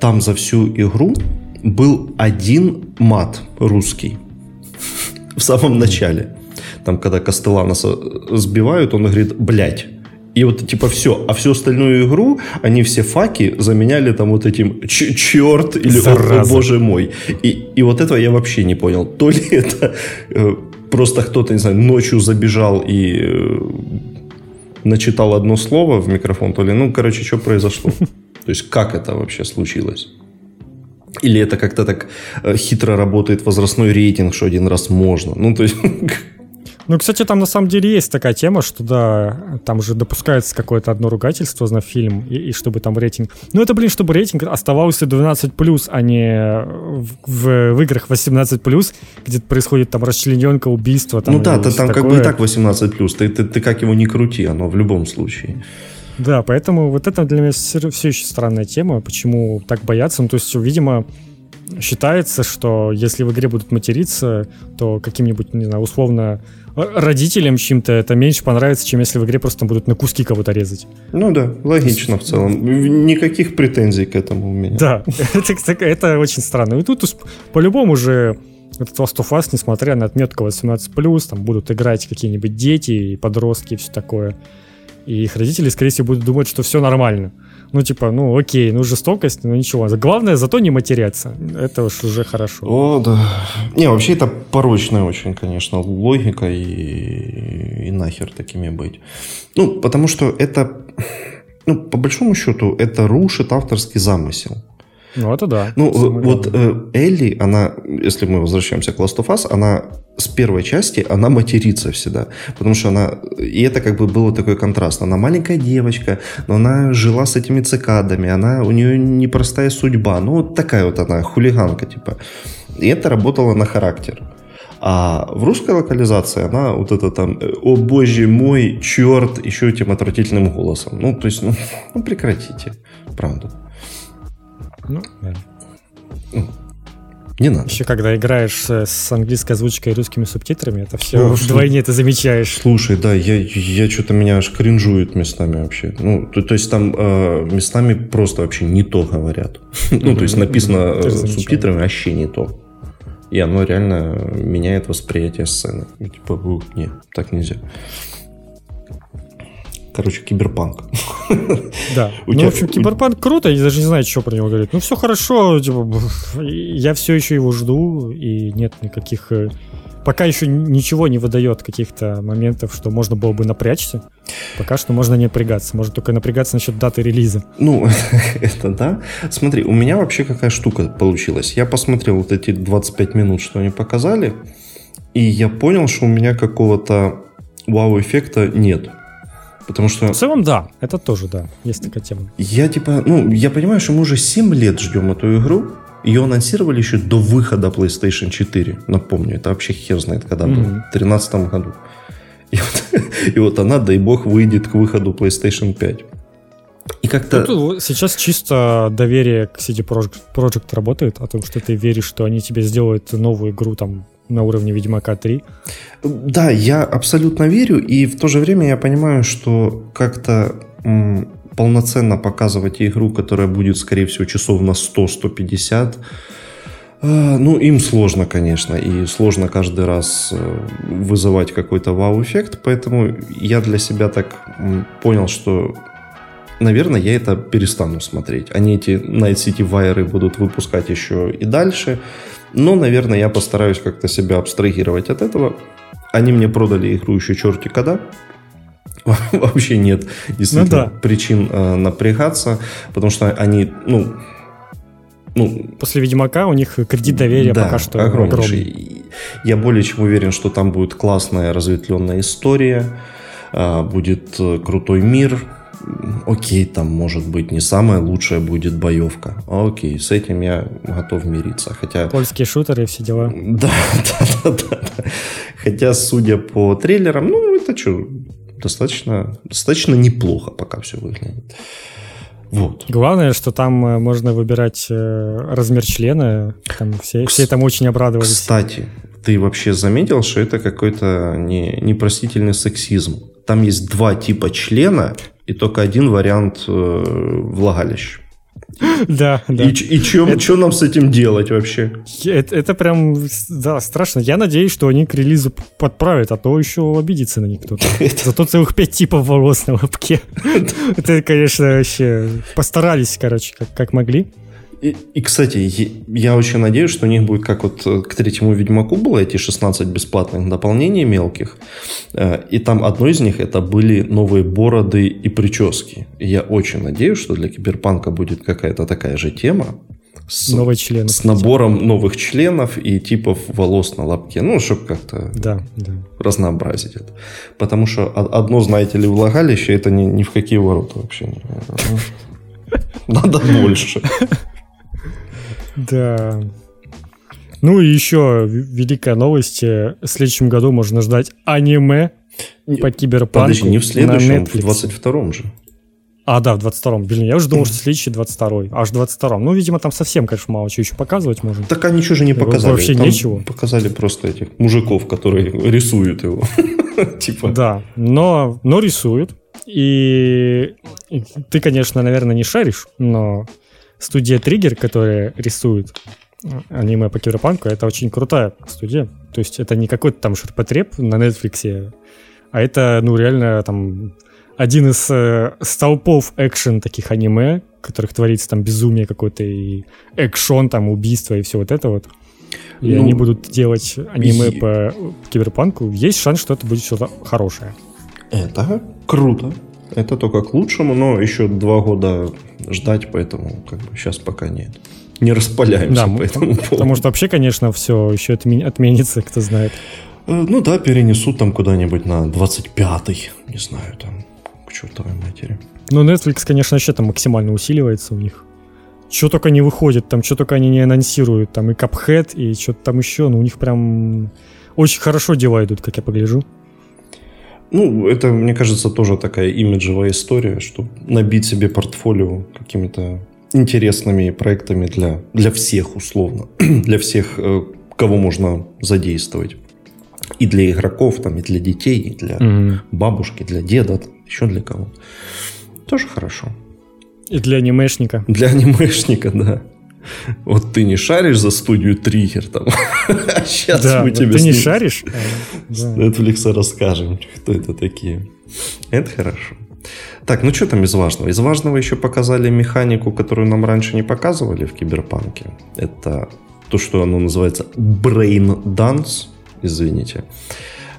Там за всю игру был один мат русский в самом начале. Там, когда Костеланаса сбивают, он говорит «блядь». И вот типа все, а всю остальную игру они все факи заменяли там вот этим черт или о, о боже мой. И, и вот этого я вообще не понял. То ли это э, просто кто-то, не знаю, ночью забежал и э, начитал одно слово в микрофон, то ли, ну, короче, что произошло? То есть как это вообще случилось? Или это как-то так э, хитро работает возрастной рейтинг, что один раз можно? Ну, то есть... Ну, кстати, там на самом деле есть такая тема, что да, там же допускается какое-то одно ругательство на фильм, и, и чтобы там рейтинг... Ну, это, блин, чтобы рейтинг оставался 12+, а не в, в, в играх 18+, где где-то там расчлененка, убийство. Там, ну да, то, там такое. как бы и так 18+, ты, ты, ты как его не крути, оно в любом случае. Да, поэтому вот это для меня все, еще странная тема, почему так боятся. Ну, то есть, видимо, считается, что если в игре будут материться, то каким-нибудь, не знаю, условно родителям чем-то это меньше понравится, чем если в игре просто будут на куски кого-то резать. Ну да, логично есть... в целом. Никаких претензий к этому у меня. Да, это, это очень странно. И тут по-любому же этот Last of Us, несмотря на отметку 18+, там будут играть какие-нибудь дети и подростки и все такое. И их родители, скорее всего, будут думать, что все нормально. Ну, типа, ну, окей, ну, жестокость, ну, ничего. Главное, зато не матеряться. Это уж уже хорошо. О, да. Не, вообще это порочная очень, конечно, логика и, и нахер такими быть. Ну, потому что это, ну, по большому счету, это рушит авторский замысел. Ну, это да. Ну, вот э, Элли, она, если мы возвращаемся к Last of Us, она с первой части, она матерится всегда. Потому что она... И это как бы было такой контраст. Она маленькая девочка, но она жила с этими цикадами, она, у нее непростая судьба. Ну, вот такая вот она, хулиганка, типа. И это работало на характер. А в русской локализации она вот это там, о боже мой, черт, еще этим отвратительным голосом. Ну, то есть, ну, ну прекратите, правда. Ну, да. Не надо. Еще когда играешь с английской озвучкой и русскими субтитрами, это все О, вдвойне ты замечаешь. Слушай, да, я, я что-то меня аж кринжует местами вообще. Ну, то, то есть там э, местами просто вообще не то говорят. ну, то есть написано э, субтитрами вообще не то. И оно реально меняет восприятие сцены. Типа, нет, так нельзя. Короче, киберпанк. Да. ну, в общем, киберпанк круто, я даже не знаю, что про него говорить. Ну, все хорошо, типа, я все еще его жду, и нет никаких... Э, пока еще ничего не выдает каких-то моментов, что можно было бы напрячься. Пока что можно не напрягаться. Можно только напрягаться насчет даты релиза. Ну, это да. Смотри, у меня вообще какая штука получилась. Я посмотрел вот эти 25 минут, что они показали, и я понял, что у меня какого-то вау-эффекта нет. Потому что... В целом, да. Это тоже, да. Есть такая тема. Я, типа, ну, я понимаю, что мы уже 7 лет ждем эту игру. Ее анонсировали еще до выхода PlayStation 4. Напомню, это вообще хер знает, когда mm-hmm. был. В 2013 году. И вот, и вот она, дай бог, выйдет к выходу PlayStation 5. И как-то... Ну, сейчас чисто доверие к CD Projekt, Project работает, о том, что ты веришь, что они тебе сделают новую игру там на уровне Ведьмака 3. Да, я абсолютно верю, и в то же время я понимаю, что как-то м, полноценно показывать игру, которая будет, скорее всего, часов на 100-150, э, ну, им сложно, конечно, и сложно каждый раз э, вызывать какой-то вау-эффект, поэтому я для себя так понял, что наверное, я это перестану смотреть. Они эти Night City Wire будут выпускать еще и дальше. Но, наверное, я постараюсь как-то себя абстрагировать от этого. Они мне продали игру еще черти когда. Вообще нет действительно ну, да. причин э, напрягаться, потому что они, ну, ну, после Ведьмака у них кредит доверия да, пока что огромнейший. огромный. Я более чем уверен, что там будет классная разветвленная история, а, будет э, крутой мир, окей, там может быть не самая лучшая будет боевка. Окей, с этим я готов мириться. Хотя... Польские шутеры и все дела. Да, да, да, да. Хотя, судя по трейлерам, ну, это что, достаточно, достаточно неплохо пока все выглядит. Вот. Главное, что там э, можно выбирать э, размер члена. Там все, все там очень обрадовались. Кстати, ты вообще заметил, что это какой-то не, непростительный сексизм? Там есть два типа члена, и только один вариант э, влагалища. Да, да. И, и что это... нам с этим делать вообще? Это, это прям, да, страшно. Я надеюсь, что они к релизу подправят, а то еще обидится на них кто-то. Зато целых пять типов волос на лобке. Это, конечно, вообще постарались, короче, как, как могли. И, и, кстати, я очень надеюсь, что у них будет, как вот э, к третьему Ведьмаку было эти 16 бесплатных дополнений мелких, э, и там одно из них это были новые бороды и прически. И я очень надеюсь, что для Киберпанка будет какая-то такая же тема, с, Новые члены, с набором новых членов и типов волос на лобке. Ну, чтобы как-то да, да. разнообразить это. Потому что одно, знаете ли, влагалище, это ни, ни в какие ворота вообще не Надо больше. Да. Ну и еще великая новость. В следующем году можно ждать аниме по киберпанку Подожди, не в следующем, в 22-м же. А, да, в 22-м. Блин, я уже думал, что следующий 22-й. Аж в 22-м. Ну, видимо, там совсем, конечно, мало чего еще показывать можно. Так они ничего же не показали. Вообще там нечего. Показали просто этих мужиков, которые рисуют его. типа. Да, но, но рисуют. И ты, конечно, наверное, не шаришь, но студия Триггер, которая рисует аниме по киберпанку, это очень крутая студия. То есть это не какой-то там ширпотреб на Netflix, а это, ну, реально там один из э, столпов экшен таких аниме, в которых творится там безумие какое-то и экшон, там убийство и все вот это вот. И ну, они будут делать аниме и... по киберпанку. Есть шанс, что это будет что-то хорошее. Это круто. Это только к лучшему, но еще два года ждать, поэтому как бы сейчас пока нет. Не распаляемся да, по этому поводу. Потому что вообще, конечно, все еще отменится, кто знает. Э, ну да, перенесут там куда-нибудь на 25-й, не знаю, там, к чертовой матери. Ну, Netflix, конечно, вообще там максимально усиливается у них. Что только не выходит, там, что только они не анонсируют, там и Cuphead, и что-то там еще, ну, у них прям очень хорошо дела идут, как я погляжу. Ну, это, мне кажется, тоже такая имиджевая история, чтобы набить себе портфолио какими-то интересными проектами для, для всех, условно. для всех, э, кого можно задействовать. И для игроков, там, и для детей, и для mm бабушки, для деда, еще для кого. Тоже хорошо. И для анимешника. Для анимешника, да. Вот ты не шаришь за студию Триггер там, а сейчас да, мы тебе ты не шаришь? С Netflix расскажем, кто это такие. Это хорошо. Так, ну что там из важного? Из важного еще показали механику, которую нам раньше не показывали в Киберпанке. Это то, что оно называется Brain Dance, извините.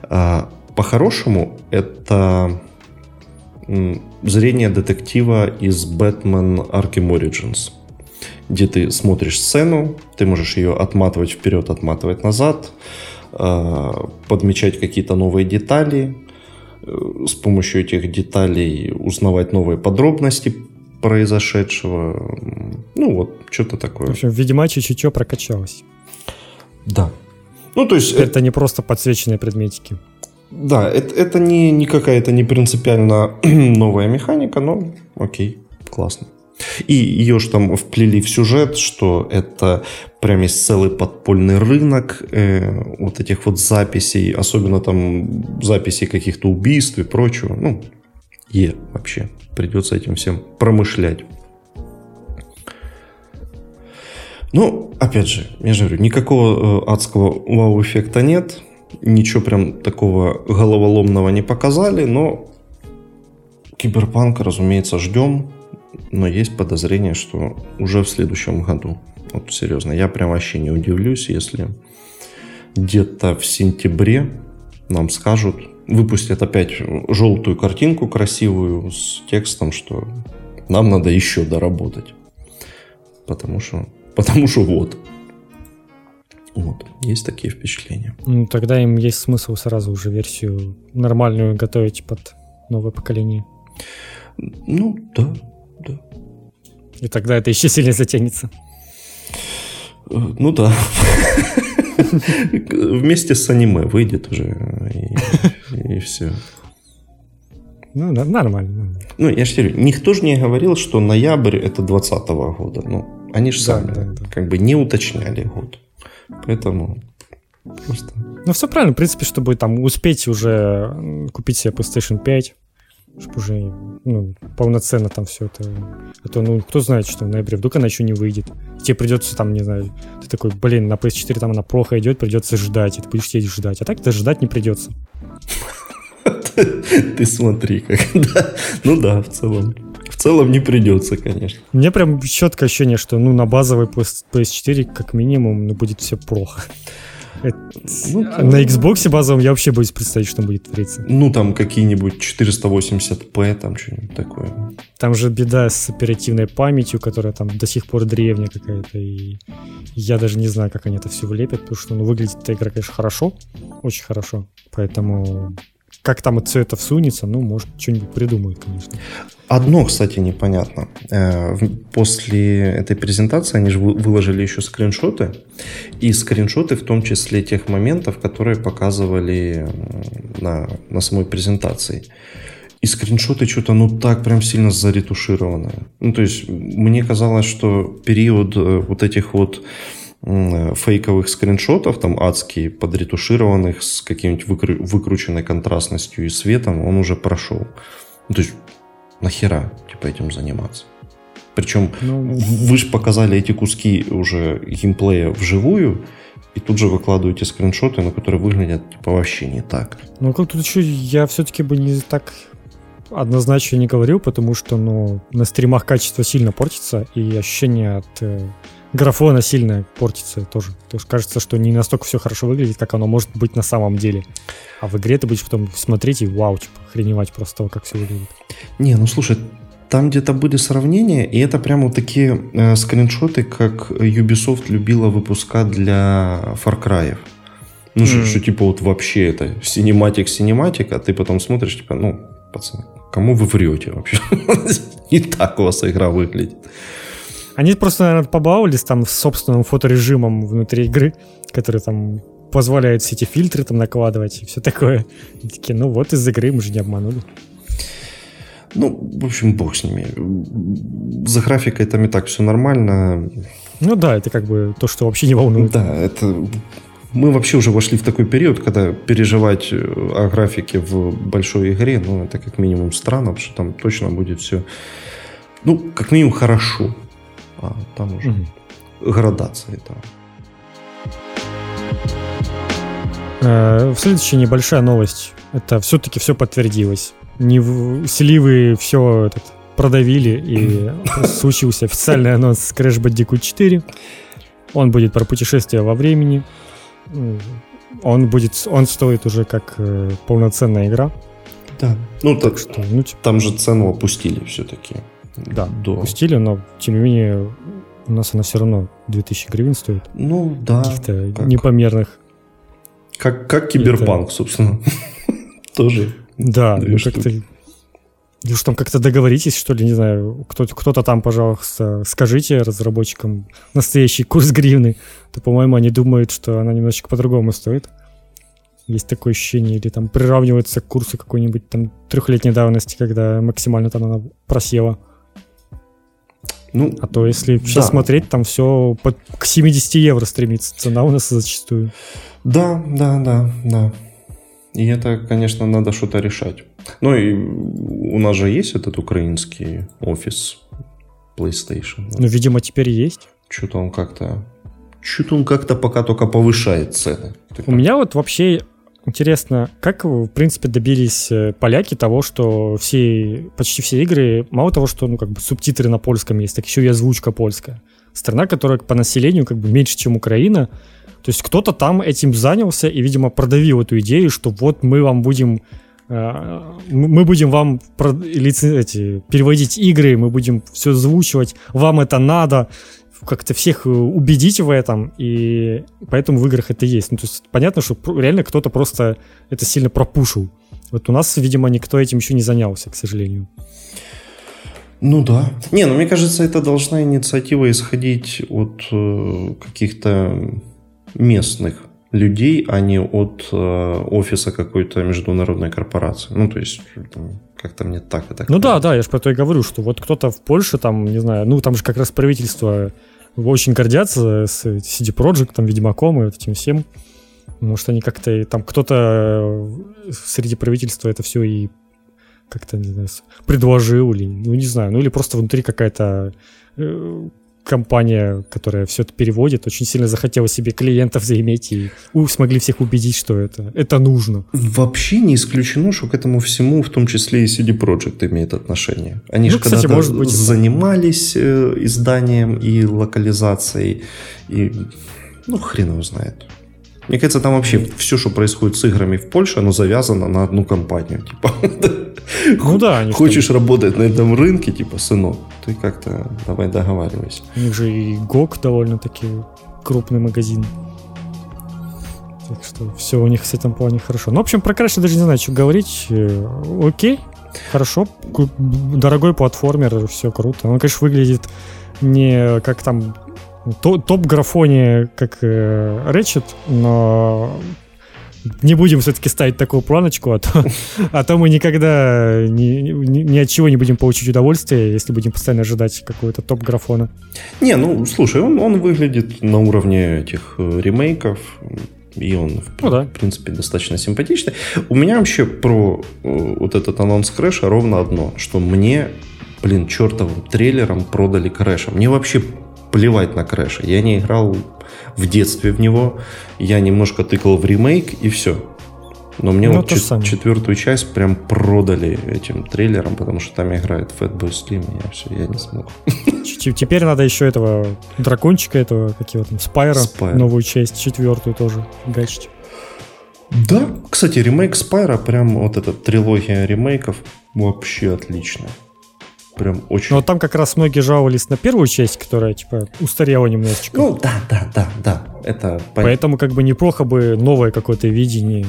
А, по-хорошему, это зрение детектива из Batman Arkham Origins где ты смотришь сцену, ты можешь ее отматывать вперед, отматывать назад, э, подмечать какие-то новые детали, э, с помощью этих деталей узнавать новые подробности произошедшего. Ну вот, что-то такое. В общем, в Ведьмаче чуть-чуть прокачалось. Да. Ну, то есть... Это, это не просто подсвеченные предметики. Да, это, это не, не какая-то не принципиально новая механика, но окей, классно. И ее же там вплели в сюжет, что это прям есть целый подпольный рынок э, вот этих вот записей, особенно там записей каких-то убийств и прочего. Ну, е вообще. Придется этим всем промышлять. Ну, опять же, я же говорю, никакого э, адского вау-эффекта нет. Ничего прям такого головоломного не показали, но Киберпанк, разумеется, ждем но есть подозрение, что уже в следующем году. Вот серьезно, я прям вообще не удивлюсь, если где-то в сентябре нам скажут, выпустят опять желтую картинку красивую с текстом, что нам надо еще доработать. Потому что потому что вот. Вот, есть такие впечатления. Ну, тогда им есть смысл сразу уже версию нормальную готовить под новое поколение. Ну, да. И тогда это еще сильнее затянется. Ну да. Вместе с аниме выйдет уже и, и все. Ну, да, нормально. Ну, я же говорю, никто же не говорил, что ноябрь это 2020 года. Ну, они же сами да, да. как бы не уточняли год. Поэтому просто... Ну, все правильно, в принципе, чтобы там успеть уже купить себе PlayStation 5, чтобы уже ну, полноценно там все это... А то, ну, кто знает, что в ноябре, вдруг она еще не выйдет. Тебе придется там, не знаю, ты такой, блин, на PS4 там она плохо идет, придется ждать, и ты будешь сидеть ждать. А так то ждать не придется. Ты смотри, как... Ну да, в целом. В целом не придется, конечно. Мне прям четкое ощущение, что ну на базовой PS4 как минимум ну, будет все плохо. Ну, на Xbox базовом я вообще боюсь представить, что будет твориться. Ну, там какие-нибудь 480p, там что-нибудь такое. Там же беда с оперативной памятью, которая там до сих пор древняя какая-то, и я даже не знаю, как они это все влепят, потому что ну, выглядит эта игра, конечно, хорошо, очень хорошо, поэтому как там все это всунется, ну, может, что-нибудь придумают, конечно. Одно, кстати, непонятно. Э, после этой презентации они же выложили еще скриншоты, и скриншоты в том числе тех моментов, которые показывали на, на самой презентации. И скриншоты что-то, ну, так прям сильно заретушированы. Ну, то есть, мне казалось, что период э, вот этих вот фейковых скриншотов, там адские, подретушированных с каким-нибудь выкру- выкрученной контрастностью и светом, он уже прошел. Ну, то есть, нахера, типа, этим заниматься? Причем ну, вы же показали эти куски уже геймплея вживую, и тут же выкладываете скриншоты, на которые выглядят типа вообще не так. Ну, как тут еще я все-таки бы не так однозначно не говорил, потому что ну, на стримах качество сильно портится, и ощущение от э, графона сильно портится тоже. То есть кажется, что не настолько все хорошо выглядит, как оно может быть на самом деле. А в игре ты будешь потом смотреть и вау, типа, охреневать просто того, как все выглядит. Не, ну слушай, там где-то были сравнения, и это прямо вот такие э, скриншоты, как Ubisoft любила выпускать для Far Cry. Ну, mm. что, что типа вот вообще это синематик-синематик, а ты потом смотришь, типа, ну, пацаны, кому вы врете вообще? Не так у вас игра выглядит. Они просто, наверное, побаловались там с собственным фоторежимом внутри игры, который там позволяет все эти фильтры там накладывать и все такое. И такие, ну вот из игры мы же не обманули. Ну, в общем, бог с ними. За графикой там и так все нормально. Ну да, это как бы то, что вообще не волнует. Да, это... Мы вообще уже вошли в такой период, когда переживать о графике в большой игре, ну, это как минимум странно, потому что там точно будет все, ну, как минимум хорошо а там уже угу. градация этого. Э, в следующая небольшая новость. Это все-таки все подтвердилось. Не в... Сливы все этот, продавили, и случился официальный анонс Crash Bandicoot 4. Он будет про путешествие во времени. Он будет, он стоит уже как э, полноценная игра. Да. Ну так, так что, ну, типа... там же цену опустили все-таки. Да, до... пустили, но тем не менее у нас она все равно 2000 гривен стоит. Ну да. Каких-то как... непомерных. Как, как киберпанк, Это... собственно. Тоже. Да, ну как-то... Уж там как-то договоритесь, что ли, не знаю, кто- кто-то там, пожалуйста, скажите разработчикам настоящий курс гривны, то, по-моему, они думают, что она немножечко по-другому стоит. Есть такое ощущение, или там приравнивается к курсу какой-нибудь там трехлетней давности, когда максимально там она просела. Ну, а то если сейчас да. смотреть, там все под, к 70 евро стремится цена у нас зачастую. Да, да, да, да. И это, конечно, надо что-то решать. Ну и у нас же есть этот украинский офис PlayStation. Ну, видимо, теперь есть. Что-то он как-то... Что-то он как-то пока только повышает цены. У меня вот вообще Интересно, как, в принципе, добились э, поляки того, что все, почти все игры, мало того, что, ну, как бы субтитры на польском есть, так еще и озвучка польская. Страна, которая по населению как бы меньше, чем Украина. То есть кто-то там этим занялся и, видимо, продавил эту идею, что вот мы вам будем э, мы будем вам эти, переводить игры, мы будем все озвучивать, вам это надо, как-то всех э, убедить в этом, и поэтому в играх это есть. Ну, то есть понятно, что реально кто-то просто это сильно пропушил. Вот у нас, видимо, никто этим еще не занялся, к сожалению. Ну да. Не, ну мне кажется, это должна инициатива исходить от э, каких-то местных людей, а не от э, офиса какой-то международной корпорации. Ну, то есть, как-то мне так это... Ну да, да, я же про то и говорю, что вот кто-то в Польше, там, не знаю, ну, там же как раз правительство очень гордятся с CD Projekt, там, Ведьмаком и вот этим всем. Может, они как-то там кто-то э, среди правительства это все и как-то, не знаю, предложил, или, ну, не знаю, ну, или просто внутри какая-то э, компания, которая все это переводит, очень сильно захотела себе клиентов заиметь и смогли всех убедить, что это, это нужно. Вообще не исключено, что к этому всему, в том числе и CD Projekt имеет отношение. Они ну, же когда-то может быть, занимались э, изданием и локализацией, и ну, хрен его знает. Мне кажется, там вообще все, что происходит с играми в Польше, оно завязано на одну компанию. Типа, ну да. Хочешь работать на этом рынке, типа, сынок, ты как-то давай договаривайся. У них же и ГОК довольно-таки крупный магазин. Так что все у них с этим плане хорошо. Ну, в общем, про Crash даже не знаю, что говорить. Э, окей, хорошо. Дорогой платформер, все круто. Он, конечно, выглядит не как там топ-графоне, как э, Ratchet, но не будем все-таки ставить такую планочку, а то, а то мы никогда ни, ни, ни от чего не будем получить удовольствие, если будем постоянно ожидать какого-то топ-графона. Не, ну, слушай, он, он выглядит на уровне этих э, ремейков, и он, ну, да. в принципе, достаточно симпатичный. У меня вообще про э, вот этот анонс Крэша ровно одно, что мне, блин, чертовым трейлером продали Крэша. Мне вообще плевать на Крэша. Я не играл в детстве в него, я немножко тыкал в ремейк и все. Но мне ну, вот чет- четвертую часть прям продали этим трейлером, потому что там играет Fatboy Slim, и я все, я не смог. Теперь надо еще этого дракончика, этого, как его там, Спайро, Спайро. новую часть, четвертую тоже гачить. Да, кстати, ремейк Спайро, прям вот эта трилогия ремейков, вообще отличная. Прям очень. Но там как раз многие жаловались на первую часть, которая, типа, устарела немножечко. Ну, да, да, да, да. Это Поэтому, как бы, неплохо бы новое какое-то видение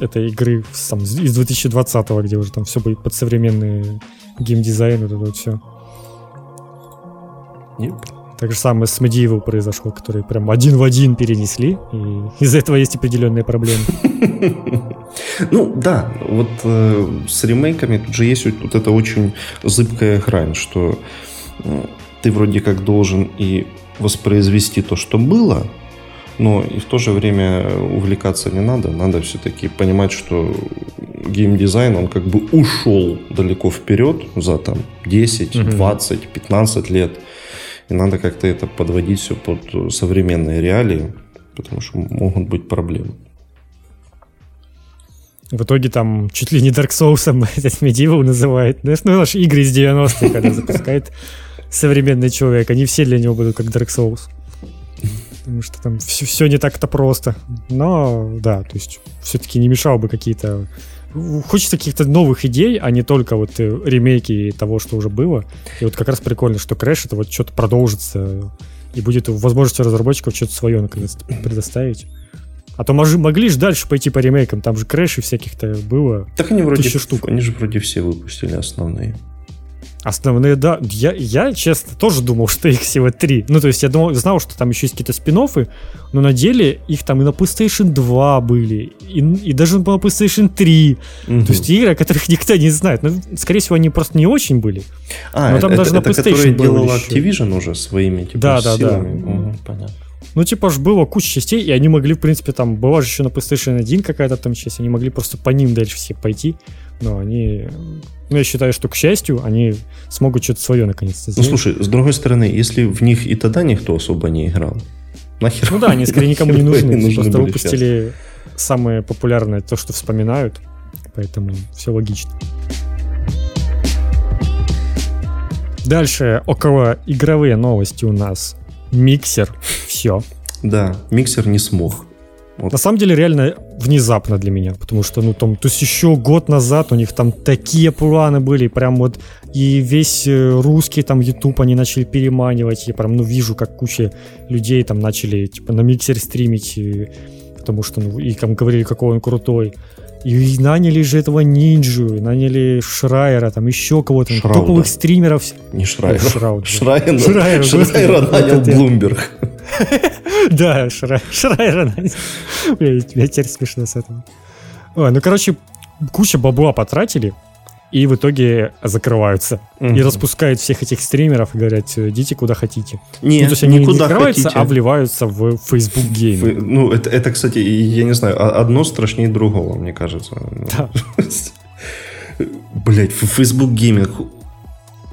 этой игры там, из 2020-го, где уже там все будет под современный геймдизайн, вот это вот все. Yep. Так же самое с Medieval произошло, который прям один в один перенесли, и из-за этого есть определенные проблемы. Ну да, вот э, с ремейками тут же есть вот эта очень зыбкая грань, что э, ты вроде как должен и воспроизвести то, что было, но и в то же время увлекаться не надо. Надо все-таки понимать, что геймдизайн, он как бы ушел далеко вперед за там 10, 20, 15 лет. И надо как-то это подводить все под современные реалии, потому что могут быть проблемы. В итоге там чуть ли не Dark Souls этот Medieval называет. Знаешь, ну, наши игры из 90-х, когда запускает современный человек, они все для него будут как Dark Souls. Потому что там все, все не так-то просто. Но, да, то есть все-таки не мешало бы какие-то хочется каких-то новых идей, а не только вот э, ремейки того, что уже было. И вот как раз прикольно, что Crash это вот что-то продолжится и будет возможность разработчиков что-то свое наконец-то предоставить. А то мож, могли же дальше пойти по ремейкам, там же крэши всяких-то было. Так они вроде, штук. они же вроде все выпустили основные. Основные, да. Я, я, честно, тоже думал, что их всего три. Ну, то есть я думал, знал, что там еще есть какие-то спин но на деле их там и на PlayStation 2 были, и, и даже на PlayStation 3. Угу. То есть игры, о которых никто не знает. Ну, скорее всего, они просто не очень были. А, но там это, даже это, на PlayStation это, делала Activision уже своими типа, да, да, силами. Да, угу, понятно. Ну, типа ж было куча частей, и они могли, в принципе, там, была же еще на PlayStation 1 какая-то там часть, они могли просто по ним дальше все пойти, но они... Ну, я считаю, что, к счастью, они смогут что-то свое наконец-то сделать. Ну, слушай, с другой стороны, если в них и тогда никто особо не играл, нахер? Ну да, они скорее никому не нужны, нужны просто выпустили сейчас. самое популярное, то, что вспоминают, поэтому все логично. Дальше около игровые новости у нас. Миксер, все. Да, миксер не смог. Вот. На самом деле, реально внезапно для меня, потому что, ну, там, то есть еще год назад у них там такие планы были, прям вот, и весь э, русский там YouTube они начали переманивать, я прям, ну, вижу, как куча людей там начали, типа, на миксер стримить, потому что, ну, и там говорили, какой он крутой. И наняли же этого нинджу, наняли Шрайера, там еще кого-то, Шрауда. топовых стримеров. Не Шрайер. Шрауд. Шрайер, Шрайер, Шрайера нанял Блумберг. Да, Шрайера нанял. Я теперь смешно с этого. Ну, короче, куча бабла потратили, и в итоге закрываются. Угу. И распускают всех этих стримеров и говорят, идите куда хотите. Нет, ну, то есть они не закрываются, хотите. а вливаются в Facebook Game. Фы... Ну, это, это, кстати, я не знаю, одно страшнее другого, мне кажется. Да. Блять, Facebook Gaming.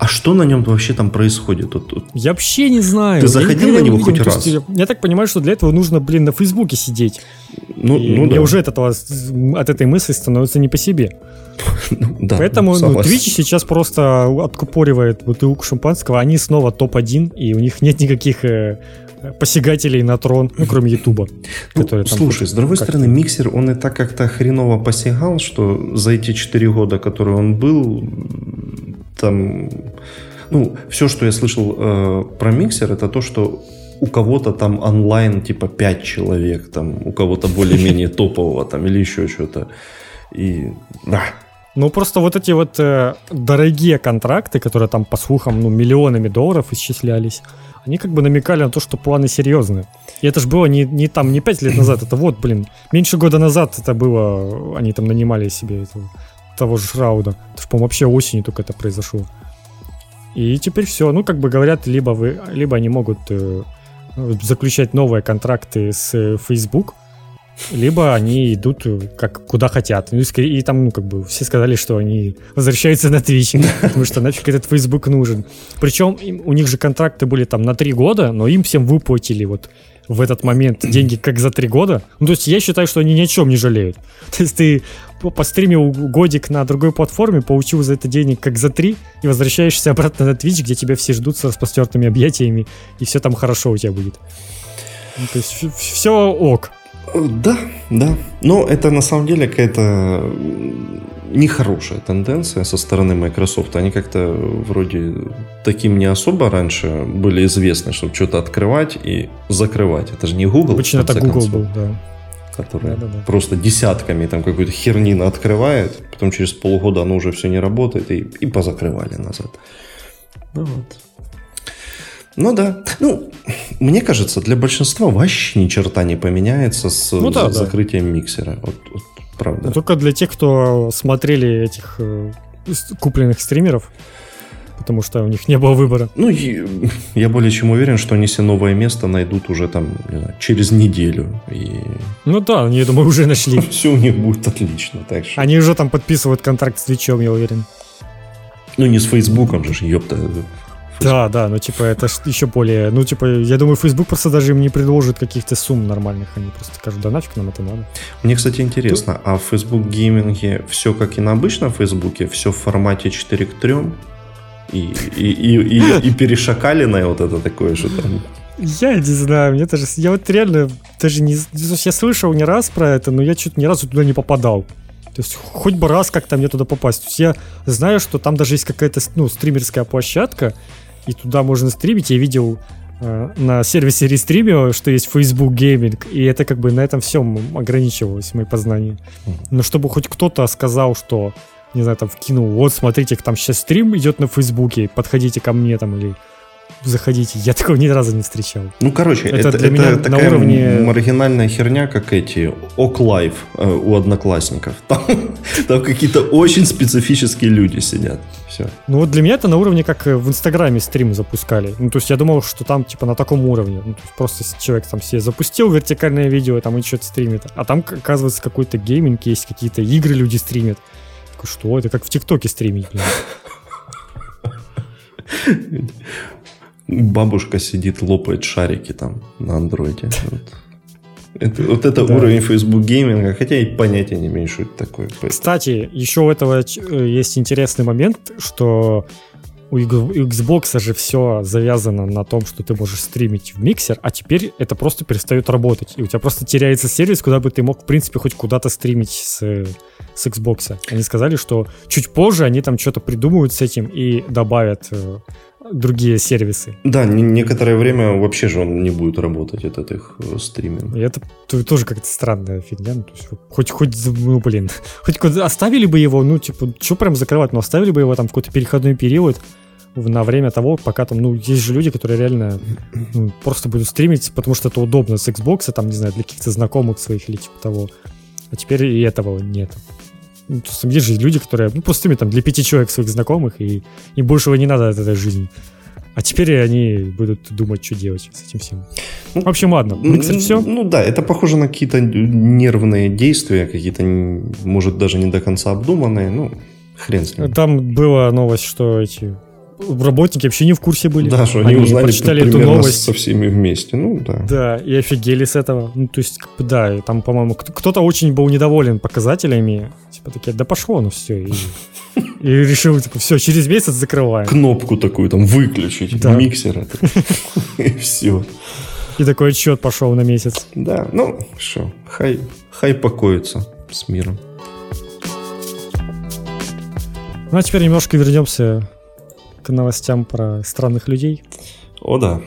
А что на нем вообще там происходит? Тут, Я вообще не знаю. Ты заходил на него хоть раз? Я, я так понимаю, что для этого нужно, блин, на Фейсбуке сидеть. Ну, и ну мне да. уже от, этого, от этой мысли становится не по себе. Ну, да, Поэтому ну, Twitch сейчас просто откупоривает бутылку шампанского. Они снова топ-1, и у них нет никаких э, посягателей на трон, ну, кроме Ютуба. Ну, слушай, с другой стороны, миксер, он и так как-то хреново посягал, что за эти 4 года, которые он был, там... Ну, все, что я слышал э, про миксер, это то, что у кого-то там онлайн типа 5 человек, там у кого-то более-менее топового там или еще что-то. И да, ну, просто вот эти вот э, дорогие контракты, которые там, по слухам, ну, миллионами долларов исчислялись, они как бы намекали на то, что планы серьезные. И это же было не, не там, не пять лет назад, это вот, блин, меньше года назад это было, они там нанимали себе этого, того же Шрауда. Это по-моему, вообще осенью только это произошло. И теперь все, ну, как бы говорят, либо вы, либо они могут э, заключать новые контракты с э, Facebook, либо они идут э, как куда хотят. Ну, и, и там, ну, как бы, все сказали, что они возвращаются на Twitch, потому что нафиг этот Facebook нужен. Причем у них же контракты были там на три года, но им всем выплатили вот в этот момент деньги как за три года. Ну, то есть я считаю, что они ни о чем не жалеют. То есть ты постримил годик на другой платформе, получил за это денег как за три, и возвращаешься обратно на Twitch, где тебя все ждут с распростертыми объятиями, и все там хорошо у тебя будет. Ну, то есть все ок. Да, да. Но это на самом деле какая-то нехорошая тенденция со стороны Microsoft. Они как-то вроде таким не особо раньше были известны, чтобы что-то открывать и закрывать. Это же не Google. Обычно это Google концов, был, да. Который да, да, да. просто десятками там какую-то хернину открывает, потом через полгода оно уже все не работает и, и позакрывали назад. Ну вот. Ну да. Ну, мне кажется, для большинства вообще ни черта не поменяется с ну, да, закрытием да. миксера. Вот, вот, правда. Но только для тех, кто смотрели этих э, купленных стримеров, потому что у них не было выбора. Ну, я более чем уверен, что они себе новое место найдут уже там, не знаю, через неделю. И... Ну да, они, я думаю, уже нашли. Все у них будет отлично. Так что... Они уже там подписывают контракт с Твичом, я уверен. Ну, не с Фейсбуком же, ёпта. Да, да, ну типа это еще более, ну типа я думаю, Facebook просто даже им не предложит каких-то сумм нормальных, они просто скажут, да нафиг нам это надо. Мне, кстати, интересно, а в Facebook гейминге все как и на обычном Фейсбуке, все в формате 4 к 3? И, и, и, и, и перешакаленное вот это такое же там? Я не знаю, мне даже, я вот реально даже не, я слышал не раз про это, но я что-то ни разу туда не попадал. То есть хоть бы раз как-то мне туда попасть. То есть я знаю, что там даже есть какая-то ну, стримерская площадка, и туда можно стримить. Я видел э, на сервисе рестримио, что есть Facebook Gaming, и это как бы на этом всем ограничивалось мои познания. Но чтобы хоть кто-то сказал, что, не знаю, там вкинул, вот смотрите, там сейчас стрим идет на Фейсбуке, подходите ко мне там или заходите. Я такого ни разу не встречал. Ну, короче, это, это для это меня такая на уровне... маргинальная херня, как эти ок лайф э, у одноклассников. Там, там какие-то очень специфические люди сидят. Все. Ну, вот для меня это на уровне, как в Инстаграме стрим запускали. Ну, то есть я думал, что там, типа, на таком уровне. Ну, просто человек там себе запустил вертикальное видео, там и что-то стримит. А там, оказывается, какой-то гейминг есть, какие-то игры люди стримят. Такой, что? Это как в ТикТоке стримить. бабушка сидит, лопает шарики там на андроиде. Вот. Это, вот это да. уровень Facebook гейминга, хотя и понятия не имею, что это такое. Кстати, еще у этого э, есть интересный момент, что у Xbox же все завязано на том, что ты можешь стримить в миксер, а теперь это просто перестает работать. И у тебя просто теряется сервис, куда бы ты мог, в принципе, хоть куда-то стримить с, с Xbox. Они сказали, что чуть позже они там что-то придумают с этим и добавят э, другие сервисы. Да, некоторое время вообще же он не будет работать, этот их э, стриминг. И это тоже как-то странная фигня. Ну, то есть, хоть, хоть, ну, блин, хоть оставили бы его, ну, типа, что прям закрывать, но оставили бы его там в какой-то переходной период, на время того, пока там, ну, есть же люди, которые реально ну, просто будут стримить, потому что это удобно с Xbox, там, не знаю, для каких-то знакомых своих или типа того. А теперь и этого нет. Ну, то есть, же люди, которые, ну, стримят там для пяти человек своих знакомых, и им большего не надо от этой жизни. А теперь они будут думать, что делать с этим всем. Ну, в общем, ладно. Миксер все? Ну да, это похоже на какие-то нервные действия, какие-то, может, даже не до конца обдуманные. Ну, хрен с ним. Там была новость, что эти работники вообще не в курсе были. Да, что они, они узнали прочитали эту новость. со всеми вместе. Ну, да. Да, и офигели с этого. Ну, то есть, да, там, по-моему, кто-то очень был недоволен показателями. Типа такие, да пошло, ну все. И, и решил, типа, все, через месяц закрываем. Кнопку такую там выключить, да. миксер. И все. И такой отчет пошел на месяц. Да, ну, что, хай, хай покоится с миром. Ну, а теперь немножко вернемся к новостям про странных людей. О, да.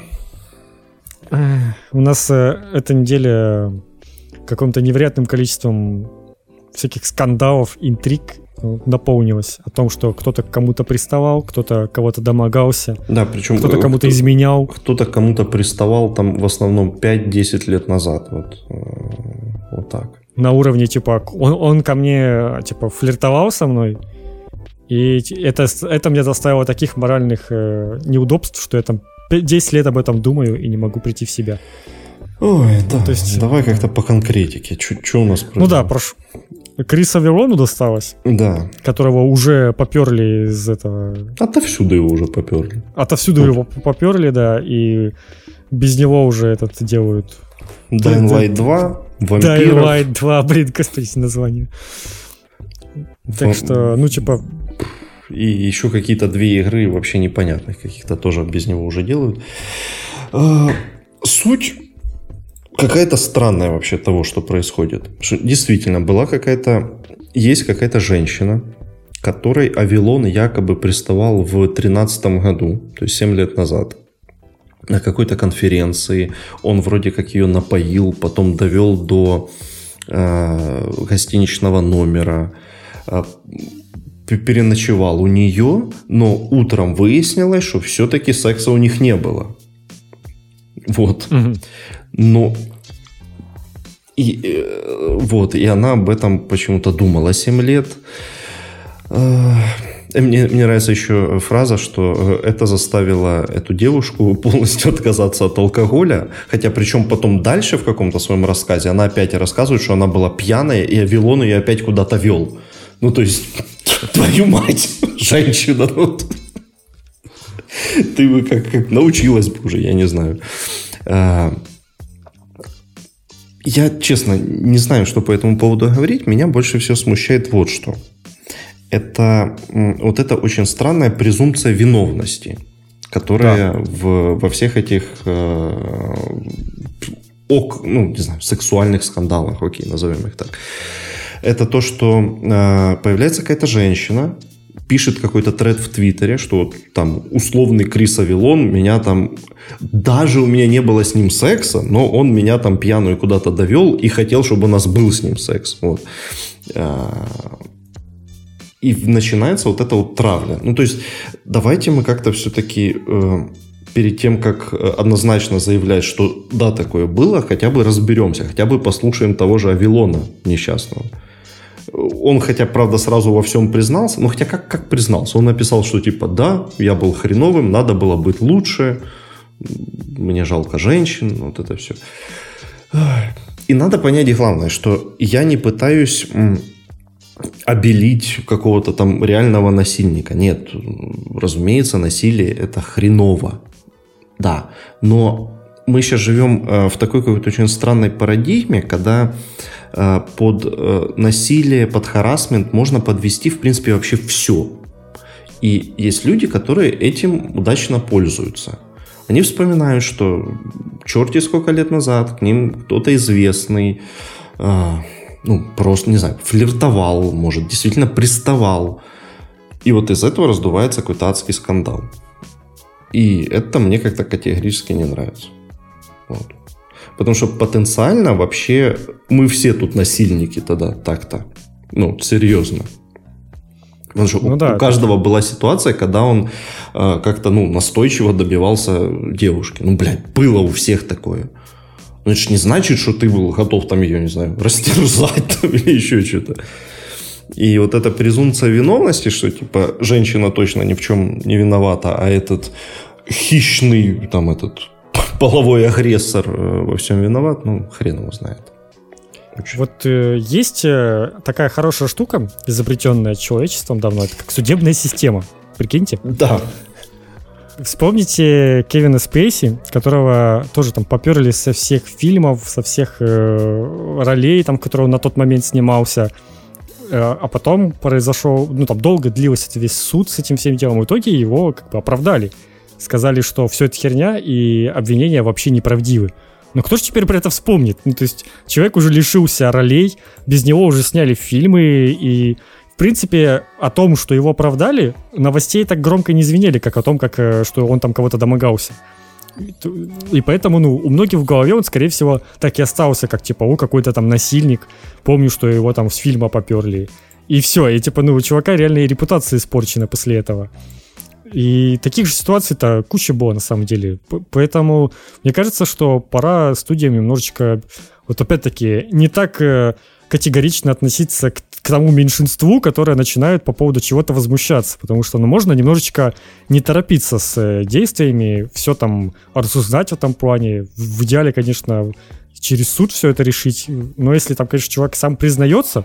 У нас э, эта неделя каким-то невероятным количеством всяких скандалов, интриг э, наполнилась о том, что кто-то к кому-то приставал, кто-то кого-то домогался, да, причем кто-то кому-то кто, изменял. Кто-то кому-то приставал там в основном 5-10 лет назад. Вот, э, вот так. На уровне, типа, он, он ко мне, типа, флиртовал со мной, и это, это мне доставило таких моральных э, неудобств, что я там 10 лет об этом думаю и не могу прийти в себя. Ой, да. То есть, давай как-то по конкретике. Что у нас произошло? Ну да, прошу. Криса Верону досталось. Да. Которого уже поперли из этого... Отовсюду его уже поперли. Отовсюду вот. его поперли, да, и без него уже этот делают... Dying Light 2, вампиров. Dying Light 2, блин, господи, название. Так что, ну, типа, и еще какие-то две игры вообще непонятных каких-то тоже без него уже делают. А, суть какая-то странная вообще того, что происходит. Действительно, была какая-то... Есть какая-то женщина, которой Авилон якобы приставал в 2013 году, то есть 7 лет назад, на какой-то конференции. Он вроде как ее напоил, потом довел до э, гостиничного номера, э, переночевал у нее, но утром выяснилось, что все-таки секса у них не было. Вот. Угу. Но и, э, вот, и она об этом почему-то думала 7 лет. Э, мне, мне нравится еще фраза, что э, это заставило эту девушку полностью отказаться от алкоголя. Хотя причем потом дальше в каком-то своем рассказе она опять рассказывает, что она была пьяная, и Авилон ее опять куда-то вел. Ну, то есть, твою мать, женщина, ну, ты бы как, как научилась бы уже, я не знаю. А, я, честно, не знаю, что по этому поводу говорить. Меня больше всего смущает вот что. Это вот это очень странная презумпция виновности, которая да. в, во всех этих э, ок, ну, не знаю, сексуальных скандалах, окей, назовем их так, это то, что э, появляется какая-то женщина, пишет какой-то тред в Твиттере, что там условный Крис Авилон меня там... Даже у меня не было с ним секса, но он меня там пьяную куда-то довел и хотел, чтобы у нас был с ним секс. Вот. Э, и начинается вот эта вот травля. Ну, то есть, давайте мы как-то все-таки э, перед тем, как э, однозначно заявлять, что да, такое было, хотя бы разберемся, хотя бы послушаем того же Авилона несчастного. Он, хотя, правда, сразу во всем признался, но хотя как, как признался? Он написал, что типа, да, я был хреновым, надо было быть лучше, мне жалко женщин, вот это все. И надо понять главное, что я не пытаюсь обелить какого-то там реального насильника. Нет, разумеется, насилие это хреново. Да, но мы сейчас живем э, в такой какой-то очень странной парадигме, когда э, под э, насилие, под харасмент можно подвести, в принципе, вообще все. И есть люди, которые этим удачно пользуются. Они вспоминают, что черти сколько лет назад к ним кто-то известный, ну, просто, не знаю, флиртовал, может, действительно приставал. И вот из этого раздувается какой-то адский скандал. И это мне как-то категорически не нравится. Вот. Потому что потенциально вообще мы все тут насильники тогда так-то. Ну, серьезно. Потому что ну, у, да, у каждого была ситуация, когда он э, как-то ну, настойчиво добивался девушки. Ну, блядь, было у всех такое. Ну, это же не значит, что ты был готов там ее, не знаю, растерзать там, или еще что-то. И вот эта презумпция виновности, что типа женщина точно ни в чем не виновата, а этот хищный там этот половой агрессор э, во всем виноват, ну, хрен его знает. Очень. Вот э, есть э, такая хорошая штука, изобретенная человечеством давно, это как судебная система. Прикиньте? Да. Вспомните Кевина Спейси, которого тоже там поперли со всех фильмов, со всех э, ролей, там, которые он на тот момент снимался. Э, а потом произошел, ну там долго длился весь суд с этим всем делом. В итоге его как бы оправдали. Сказали, что все это херня и обвинения вообще неправдивы. Но кто же теперь про это вспомнит? Ну, то есть человек уже лишился ролей, без него уже сняли фильмы, и в принципе, о том, что его оправдали, новостей так громко не звенели, как о том, как, э, что он там кого-то домогался. И поэтому, ну, у многих в голове он, скорее всего, так и остался, как, типа, о, какой-то там насильник. Помню, что его там с фильма поперли. И все, и, типа, ну, у чувака реальная репутация испорчена после этого. И таких же ситуаций-то куча было, на самом деле. Поэтому мне кажется, что пора студиям немножечко, вот опять-таки, не так э, категорично относиться к, к тому меньшинству, которое начинает по поводу чего-то возмущаться, потому что ну, можно немножечко не торопиться с э, действиями, все там рассуждать в этом плане. В идеале, конечно, через суд все это решить, но если там, конечно, чувак сам признается,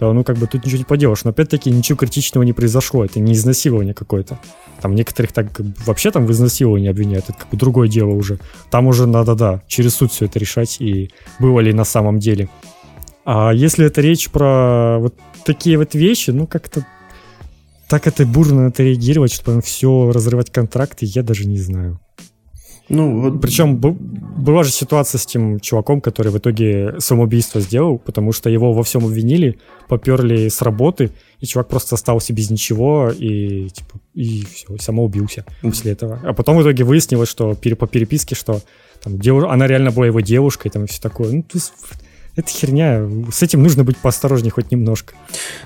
ну, как бы тут ничего не поделаешь. Но, опять-таки, ничего критичного не произошло. Это не изнасилование какое-то. Там некоторых так вообще там в изнасиловании обвиняют. Это как бы другое дело уже. Там уже надо, да, через суд все это решать. И было ли на самом деле. А если это речь про вот такие вот вещи, ну как-то так это бурно на это реагировать, что потом все разрывать контракты, я даже не знаю. Ну, вот... Причем была же ситуация с тем чуваком, который в итоге самоубийство сделал, потому что его во всем обвинили, поперли с работы, и чувак просто остался без ничего, и, типа, и все, самоубился после этого. А потом в итоге выяснилось, что по переписке, что там, дев... она реально была его девушкой, там и все такое. Ну, то есть, это херня. С этим нужно быть поосторожнее хоть немножко.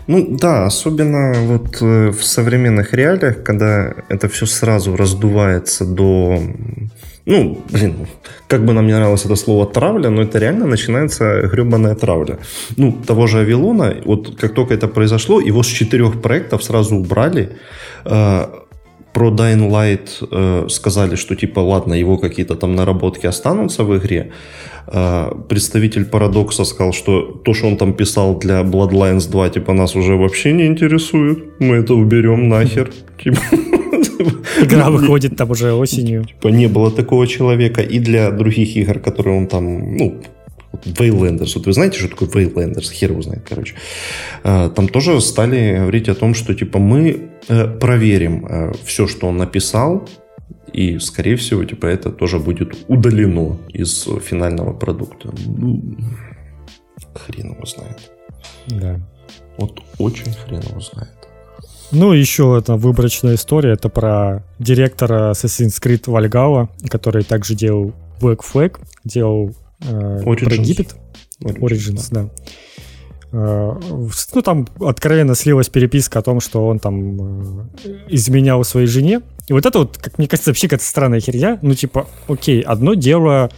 Ну да, особенно вот э, в современных реалиях, когда это все сразу раздувается до ну, блин, как бы нам не нравилось это слово травля, но это реально начинается гребаная травля. Ну, того же Авилона, вот как только это произошло, его с четырех проектов сразу убрали. Про Dying Light э, сказали, что типа, ладно, его какие-то там наработки останутся в игре. Э, представитель Парадокса сказал, что то, что он там писал для Bloodlines 2, типа, нас уже вообще не интересует. Мы это уберем нахер. Типа, Игра выходит там уже осенью. Типа не было такого человека. И для других игр, которые он там, ну, Вейлендерс. Вот вы знаете, что такое Вейлендерс? Хер его знает, короче. А, там тоже стали говорить о том, что типа мы э, проверим э, все, что он написал, и, скорее всего, типа это тоже будет удалено из финального продукта. Ну, хрен его знает. Да. Вот очень хрен его знает. Ну, еще это выборочная история. Это про директора Assassin's Creed Valhalla, который также делал Black Flag, делал э, про Египет. Origins, Origins да. да. Э, ну, там откровенно слилась переписка о том, что он там э, изменял своей жене. И вот это вот, как мне кажется, вообще какая-то странная херня. Ну, типа, окей, одно дело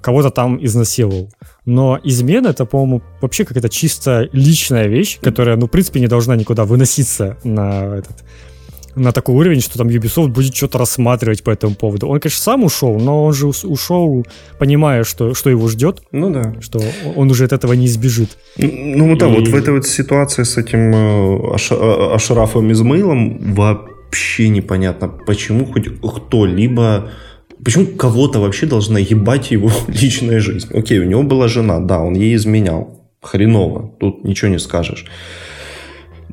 кого-то там изнасиловал. Но измена это, по-моему, вообще какая-то чисто личная вещь, которая, ну, в принципе, не должна никуда выноситься на этот на такой уровень, что там Ubisoft будет что-то рассматривать по этому поводу. Он, конечно, сам ушел, но он же ушел, понимая, что, что его ждет. Ну да. Что он уже от этого не избежит. Ну, да, И... вот в этой вот ситуации с этим э. Э, Ашрафом Измаилом вообще непонятно, почему хоть кто-либо Почему кого-то вообще должна ебать его личная жизнь? Окей, у него была жена, да, он ей изменял. Хреново, тут ничего не скажешь.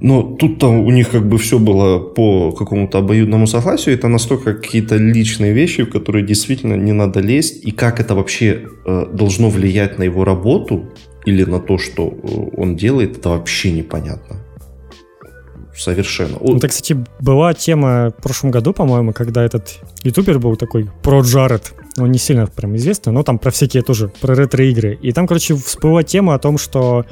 Но тут-то у них как бы все было по какому-то обоюдному согласию. Это настолько какие-то личные вещи, в которые действительно не надо лезть. И как это вообще э, должно влиять на его работу или на то, что э, он делает, это вообще непонятно. Совершенно. Ну, это, кстати, была тема в прошлом году, по-моему, когда этот ютубер был такой, про Джаред. Он не сильно прям известный, но там про всякие тоже, про ретро-игры. И там, короче, всплыла тема о том, что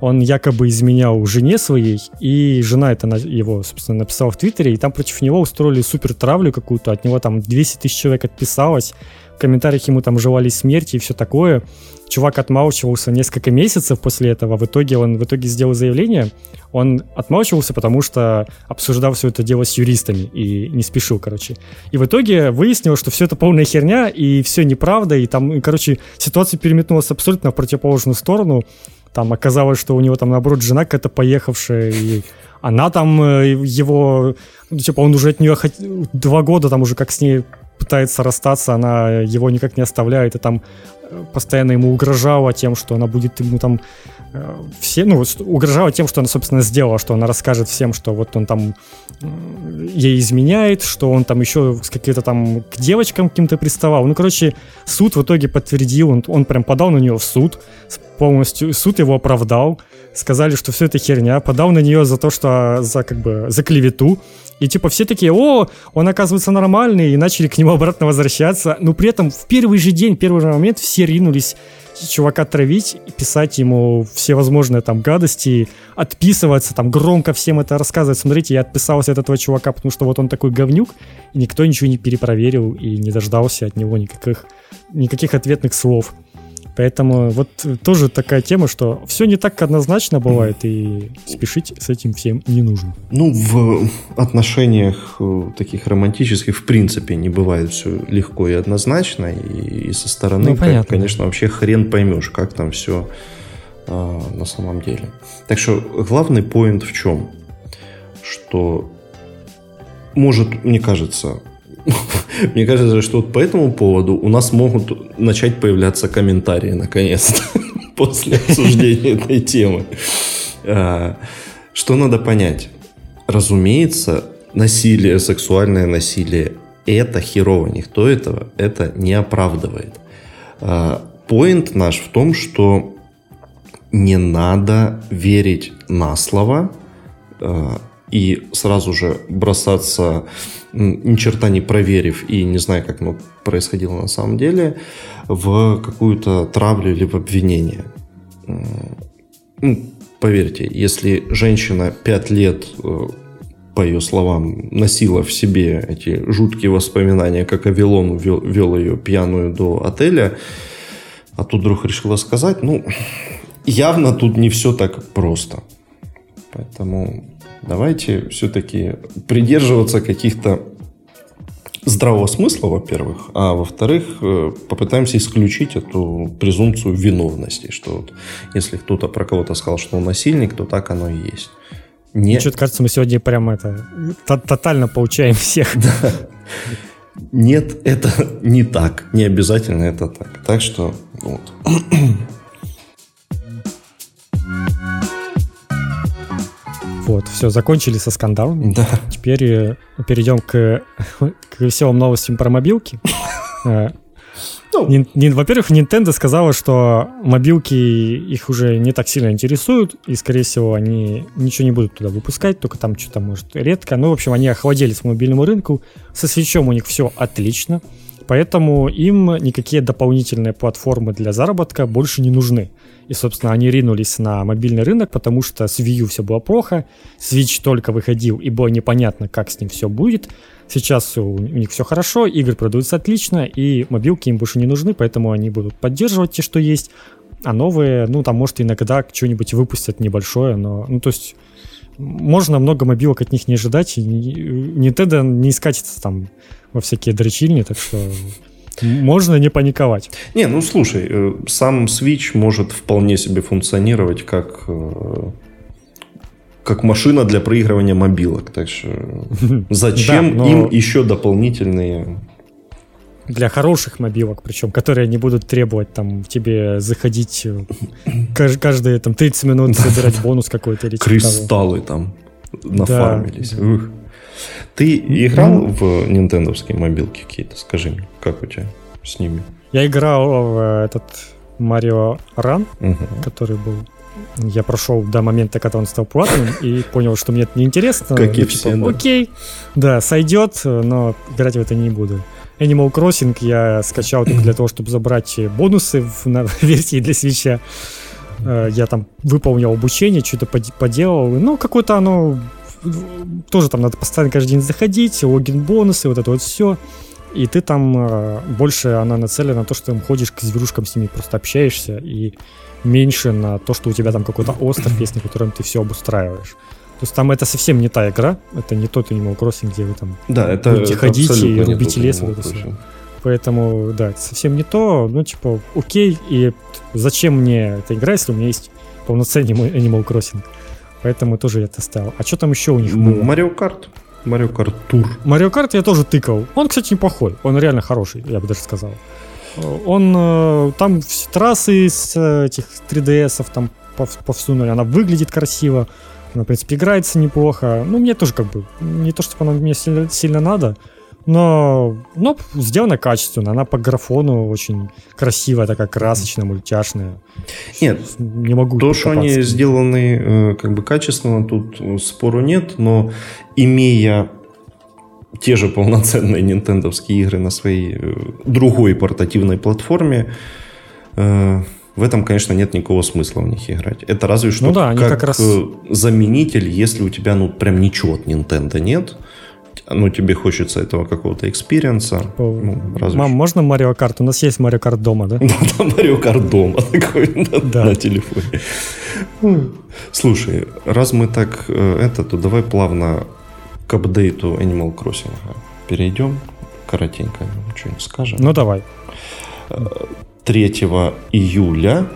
он якобы изменял жене своей, и жена это его, собственно, написала в Твиттере, и там против него устроили супер травлю какую-то, от него там 200 тысяч человек отписалось, в комментариях ему там желали смерти и все такое. Чувак отмалчивался несколько месяцев после этого, в итоге он в итоге сделал заявление, он отмалчивался, потому что обсуждал все это дело с юристами и не спешил, короче. И в итоге выяснилось, что все это полная херня, и все неправда, и там, короче, ситуация переметнулась абсолютно в противоположную сторону, там оказалось, что у него там, наоборот, жена какая-то поехавшая, и она там э, его... Ну, типа, он уже от нее хот... два года там уже как с ней пытается расстаться, она его никак не оставляет, и там э, постоянно ему угрожала тем, что она будет ему там все, ну, угрожала тем, что она, собственно, сделала, что она расскажет всем, что вот он там ей изменяет, что он там еще с какие-то там к девочкам каким-то приставал. Ну, короче, суд в итоге подтвердил, он, он прям подал на нее в суд, полностью, суд его оправдал, сказали, что все это херня, подал на нее за то, что за как бы за клевету, и типа все такие, о, он оказывается нормальный, и начали к нему обратно возвращаться. Но при этом в первый же день, первый же момент все ринулись чувака травить, писать ему все возможные там гадости, отписываться, там громко всем это рассказывать. Смотрите, я отписался от этого чувака, потому что вот он такой говнюк, и никто ничего не перепроверил и не дождался от него никаких, никаких ответных слов. Поэтому вот тоже такая тема, что все не так однозначно бывает, и спешить с этим всем не нужно. Ну, в отношениях э, таких романтических, в принципе, не бывает все легко и однозначно, и, и со стороны, ну, понятно. конечно, вообще хрен поймешь, как там все а, на самом деле. Так что главный поинт в чем? Что может, мне кажется, Мне кажется, что вот по этому поводу у нас могут начать появляться комментарии, наконец-то, после обсуждения этой темы. А, что надо понять? Разумеется, насилие, сексуальное насилие – это херово. Никто этого это не оправдывает. А, поинт наш в том, что не надо верить на слово а, и сразу же бросаться ни черта не проверив и не зная, как оно происходило на самом деле, в какую-то травлю или в обвинение. Ну, поверьте, если женщина пять лет, э, по ее словам, носила в себе эти жуткие воспоминания, как Авилон вел, вел ее пьяную до отеля, а тут вдруг решила сказать, ну, явно тут не все так просто. Поэтому давайте все-таки придерживаться каких-то здравого смысла, во-первых, а во-вторых, э, попытаемся исключить эту презумпцию виновности, что вот если кто-то про кого-то сказал, что он насильник, то так оно и есть. Не... Что-то кажется, мы сегодня прямо это тотально получаем всех. Да. Нет, это не так. Не обязательно это так. Так что вот. Вот, все, закончили со скандалами. Да. Теперь э, перейдем к, к веселым новостям про мобилки. Э, ну. Во-первых, Nintendo сказала, что мобилки их уже не так сильно интересуют, и, скорее всего, они ничего не будут туда выпускать, только там что-то, может, редко. Ну, в общем, они охладели с мобильному рынку. Со свечом у них все отлично, поэтому им никакие дополнительные платформы для заработка больше не нужны. И, собственно, они ринулись на мобильный рынок, потому что с Wii U все было плохо, Switch только выходил, и было непонятно, как с ним все будет. Сейчас у них все хорошо, игры продаются отлично, и мобилки им больше не нужны, поэтому они будут поддерживать те, что есть. А новые, ну, там, может, иногда что-нибудь выпустят небольшое, но, ну, то есть, можно много мобилок от них не ожидать, и Nintendo не скатится там во всякие дрочильни, так что можно не паниковать. Не, ну слушай, э, сам Switch может вполне себе функционировать как э, как машина для проигрывания мобилок. Так что зачем да, но... им еще дополнительные для хороших мобилок, причем, которые не будут требовать там тебе заходить э, каждые там 30 минут собирать бонус какой-то или типа Кристаллы там нафармились. Да. Ух. Ты играл ну, в нинтендовские мобилки какие-то? Скажи мне, как у тебя с ними? Я играл в этот Марио Ран, угу. который был я прошел до момента, когда он стал платным, и понял, что мне это неинтересно. Как и ну, все, типа, Окей, да, сойдет, но играть в это не буду. Animal Crossing я скачал только для того, чтобы забрать бонусы в, на версии для свеча. Э, я там выполнил обучение, что-то поделал. Ну, какое-то оно... Тоже там надо постоянно каждый день заходить, логин бонусы, вот это вот все. И ты там э, больше она нацелена на то, что ты ходишь к зверушкам с ними, просто общаешься, и меньше на то, что у тебя там какой-то остров есть, на котором ты все обустраиваешь. То есть там это совсем не та игра, это не тот Animal Crossing, где вы там да, это, будете это ходить и рубить лес. Вот это все. Поэтому, да, это совсем не то. Ну, типа, окей, и зачем мне эта игра, если у меня есть полноценный Animal Crossing? Поэтому тоже я это ставил. А что там еще у них было? Mario Kart. Mario Kart Tour. Mario Kart я тоже тыкал. Он, кстати, неплохой. Он реально хороший, я бы даже сказал. Он э, там трассы с э, этих 3DS там повсунули. Она выглядит красиво. Она, в принципе, играется неплохо. Ну, мне тоже как бы не то, чтобы она мне сильно, сильно надо, но, но сделана качественно. Она по графону очень красивая, такая красочная, мультяшная. Нет, не могу. То, что они сделаны э, как бы качественно, тут спору нет, но имея те же полноценные нинтендовские игры на своей э, другой портативной платформе, э, в этом, конечно, нет никакого смысла в них играть. Это разве что ну да, как, как раз... Э, заменитель, если у тебя ну прям ничего от Nintendo нет, ну, тебе хочется этого какого-то experience а. Ну, Мам, можно Марио Карт? У нас есть Марио Карт дома, да? Да, да, Марио Карт дома такой на телефоне. Слушай, раз мы так это, то давай плавно к апдейту Animal Crossing перейдем. Коротенько что-нибудь скажем. Ну, давай. 3 июля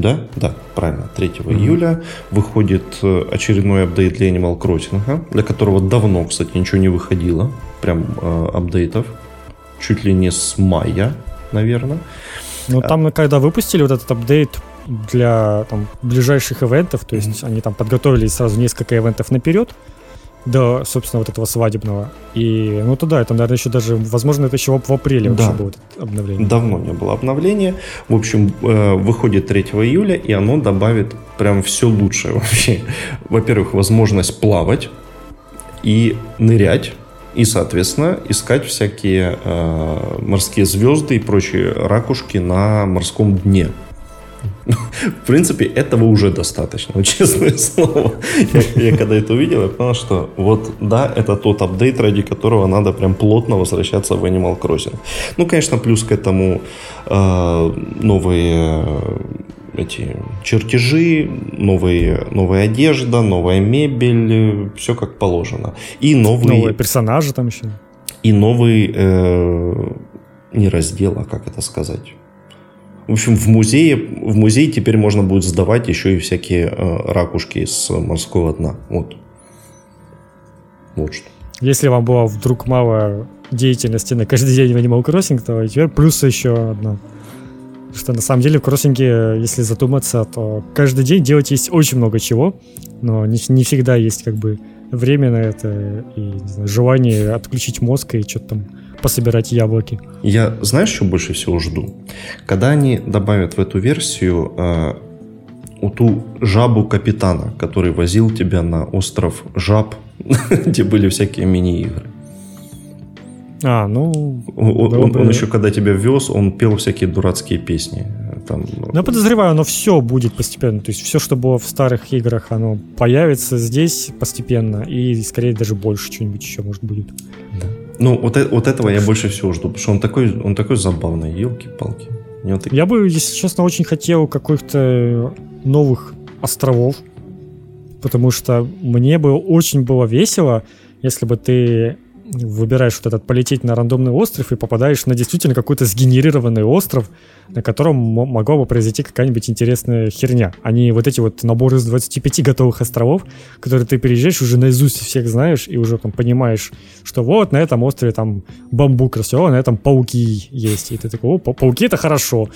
да? Да, правильно. 3 mm-hmm. июля выходит э, очередной апдейт для Animal Crossing, для которого давно, кстати, ничего не выходило. Прям э, апдейтов. Чуть ли не с мая, наверное. Ну, там, когда выпустили вот этот апдейт для там, ближайших ивентов, то есть mm-hmm. они там подготовили сразу несколько ивентов наперед, до, собственно, вот этого свадебного. И, ну, тогда это, наверное, еще даже, возможно, это еще в апреле да. вообще будет обновление. Давно не было обновления. В общем, э, выходит 3 июля, и оно добавит прям все лучшее вообще. Во-первых, возможность плавать и нырять, и, соответственно, искать всякие э, морские звезды и прочие ракушки на морском дне. В принципе, этого уже достаточно, честное слово. Я, я когда это увидел, я понял, что вот, да, это тот апдейт, ради которого надо прям плотно возвращаться в Animal Crossing. Ну, конечно, плюс к этому э, новые эти чертежи, новые, новая одежда, новая мебель, все как положено. И новые... Новые персонажи там еще. И новый... Э, не раздел, а как это сказать? В общем, в музее, в музей теперь можно будет сдавать еще и всякие э, ракушки с морского дна. Вот. Вот что. Если вам было вдруг мало деятельности на каждый день в Animal Crossing, то теперь плюс еще одна. Что на самом деле в кроссинге, если задуматься, то каждый день делать есть очень много чего, но не, не всегда есть как бы время на это и знаю, желание отключить мозг и что-то там пособирать яблоки. Я знаешь, что больше всего жду? Когда они добавят в эту версию э, у ту жабу капитана, который возил тебя на остров жаб, где были всякие мини-игры. А, ну... Он, он, он еще, когда тебя вез, он пел всякие дурацкие песни. Там... Ну, я подозреваю, оно все будет постепенно. То есть все, что было в старых играх, оно появится здесь постепенно. И скорее даже больше что-нибудь еще, может, будет. Да. Ну, вот, э, вот этого я больше всего жду, потому что он такой, он такой забавный, елки-палки. Вот... Я бы, если честно, очень хотел каких-то новых островов, потому что мне бы очень было весело, если бы ты выбираешь вот этот полететь на рандомный остров и попадаешь на действительно какой-то сгенерированный остров, на котором могла бы произойти какая-нибудь интересная херня, а не вот эти вот наборы из 25 готовых островов, которые ты переезжаешь, уже наизусть всех знаешь и уже там понимаешь, что вот на этом острове там бамбук растет, а на этом пауки есть. И ты такой, о, пауки это хорошо.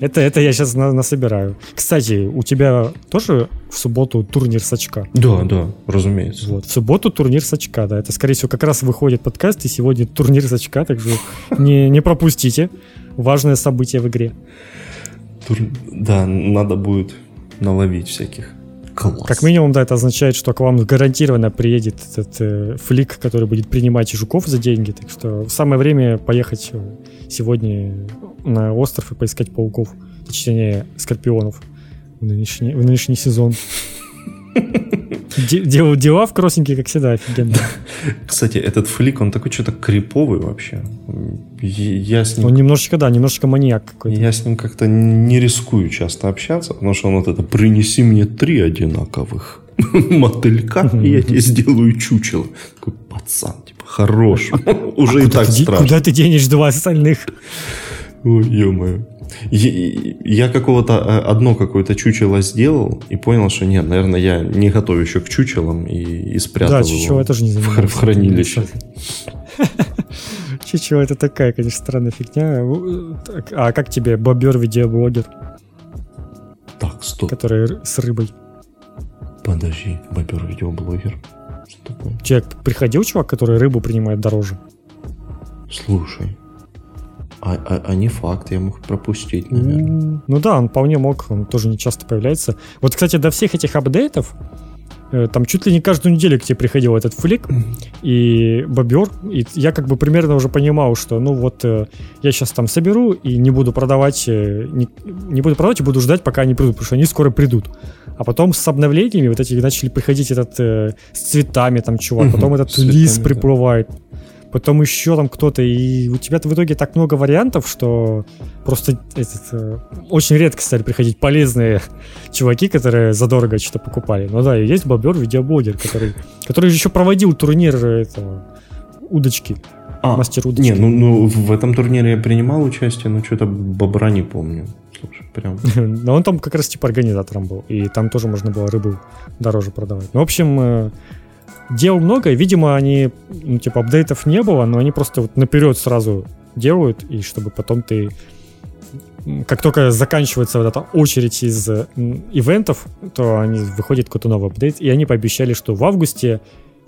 Это, это я сейчас на, насобираю. Кстати, у тебя тоже в субботу турнир с очка. Да, да, разумеется. Вот. В субботу турнир с очка, да. Это, скорее всего, как раз выходит подкаст, и сегодня турнир с очка, так что не, не пропустите. Важное событие в игре. Тур... Да, надо будет наловить всяких. Класс. Как минимум, да, это означает, что к вам гарантированно приедет этот э, флик, который будет принимать жуков за деньги. Так что самое время поехать э, сегодня на остров и поискать пауков, точнее, скорпионов в нынешний, в нынешний сезон. Дел, дела в кроссинге, как всегда, офигенно. Кстати, этот флик, он такой что-то криповый вообще. Я с ним... Он немножечко, да, немножечко маньяк какой-то. Я с ним как-то не рискую часто общаться, потому что он вот это «принеси мне три одинаковых мотылька, и я тебе сделаю чучело». Такой пацан, типа, хорош. Уже и так страшно. Куда ты денешь два остальных? Ой, ё-моё. Я какого-то э, одно какое-то чучело сделал и понял, что нет, наверное, я не готов еще к чучелам и, и спрятал да, его это же не в, в хранилище. Чучело это такая, конечно, странная фигня. А как тебе бобер видеоблогер? Так, стоп. Который с рыбой. Подожди, бобер видеоблогер. Что такое? Человек, приходил чувак, который рыбу принимает дороже? Слушай, а, а, а не факт, я мог пропустить, наверное. Ну да, он вполне мог, он тоже не часто появляется. Вот, кстати, до всех этих апдейтов э, там чуть ли не каждую неделю к тебе приходил этот флик и бобер, и я как бы примерно уже понимал, что ну вот э, я сейчас там соберу и не буду продавать, э, не, не буду продавать и буду ждать, пока они придут, потому что они скоро придут. А потом с обновлениями вот эти начали приходить этот э, с цветами там чувак, потом этот лис приплывает. Потом еще там кто-то, и у тебя в итоге так много вариантов, что просто этот, э, очень редко стали приходить полезные чуваки, которые задорого что-то покупали. Ну да, и есть бобер, видеоблогер, который, который еще проводил турнир этого удочки. А, мастер удочки. Не, ну, ну в этом турнире я принимал участие, но что-то бобра не помню. Слушай, прям. но он там как раз типа организатором был, и там тоже можно было рыбу дороже продавать. Ну, в общем, э, дел много, видимо, они, ну, типа, апдейтов не было, но они просто вот наперед сразу делают, и чтобы потом ты как только заканчивается вот эта очередь из ивентов, то они выходит какой-то новый апдейт, и они пообещали, что в августе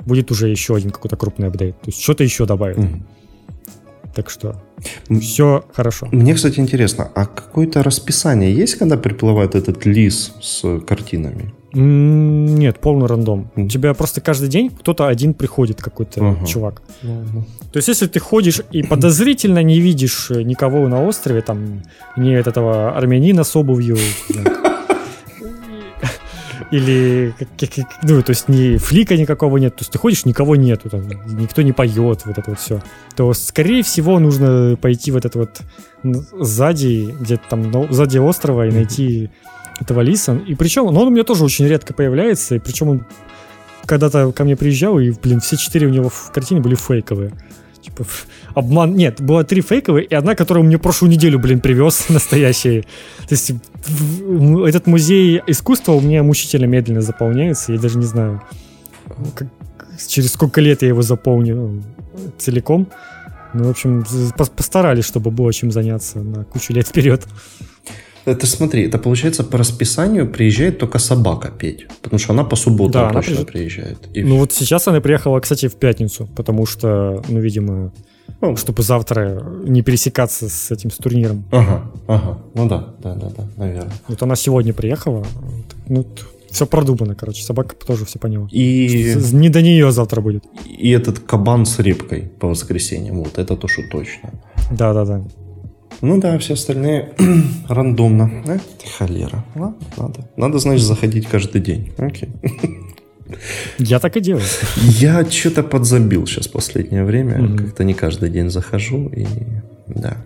будет уже еще один какой-то крупный апдейт, то есть что-то еще добавят. Mm-hmm. Так что все хорошо. Мне, кстати, интересно, а какое-то расписание есть, когда приплывает этот лис с картинами? Нет, полный рандом. У тебя просто каждый день кто-то один приходит, какой-то uh-huh. чувак. Uh-huh. То есть, если ты ходишь и подозрительно не видишь э, никого на острове, там, не этого армянина с обувью, или ну, то есть ни флика никакого нет, то есть ты ходишь, никого нету, там, никто не поет, вот это вот все, то, скорее всего, нужно пойти вот это вот сзади, где-то там сзади острова и найти этого лиса. И причем, ну, он у меня тоже очень редко появляется, и причем он когда-то ко мне приезжал, и, блин, все четыре у него в картине были фейковые. Типа, обман... Нет, было три фейковые, и одна, которую мне прошлую неделю, блин, привез настоящие. То есть этот музей искусства у меня мучительно медленно заполняется, я даже не знаю, как, через сколько лет я его заполню ну, целиком. Ну, в общем, постарались, чтобы было чем заняться на кучу лет вперед. Это смотри, это получается по расписанию приезжает только собака петь, потому что она по субботам да, точно приезжает. приезжает. И ну вот сейчас она приехала, кстати, в пятницу, потому что, ну, видимо, ну, чтобы завтра не пересекаться с этим с турниром. Ага, ага, ну да, да, да, да, наверное. Вот она сегодня приехала, ну, все продумано, короче, собака тоже все поняла. И... Не до нее завтра будет. И этот кабан с репкой по воскресеньям, вот это то, что точно. Да-да-да. Ну да, все остальные рандомно. Э, холера. Ладно, надо. Надо, значит, заходить каждый день. Окей. Я так и делаю. Я что-то подзабил сейчас последнее время. Mm-hmm. Как-то не каждый день захожу. И да.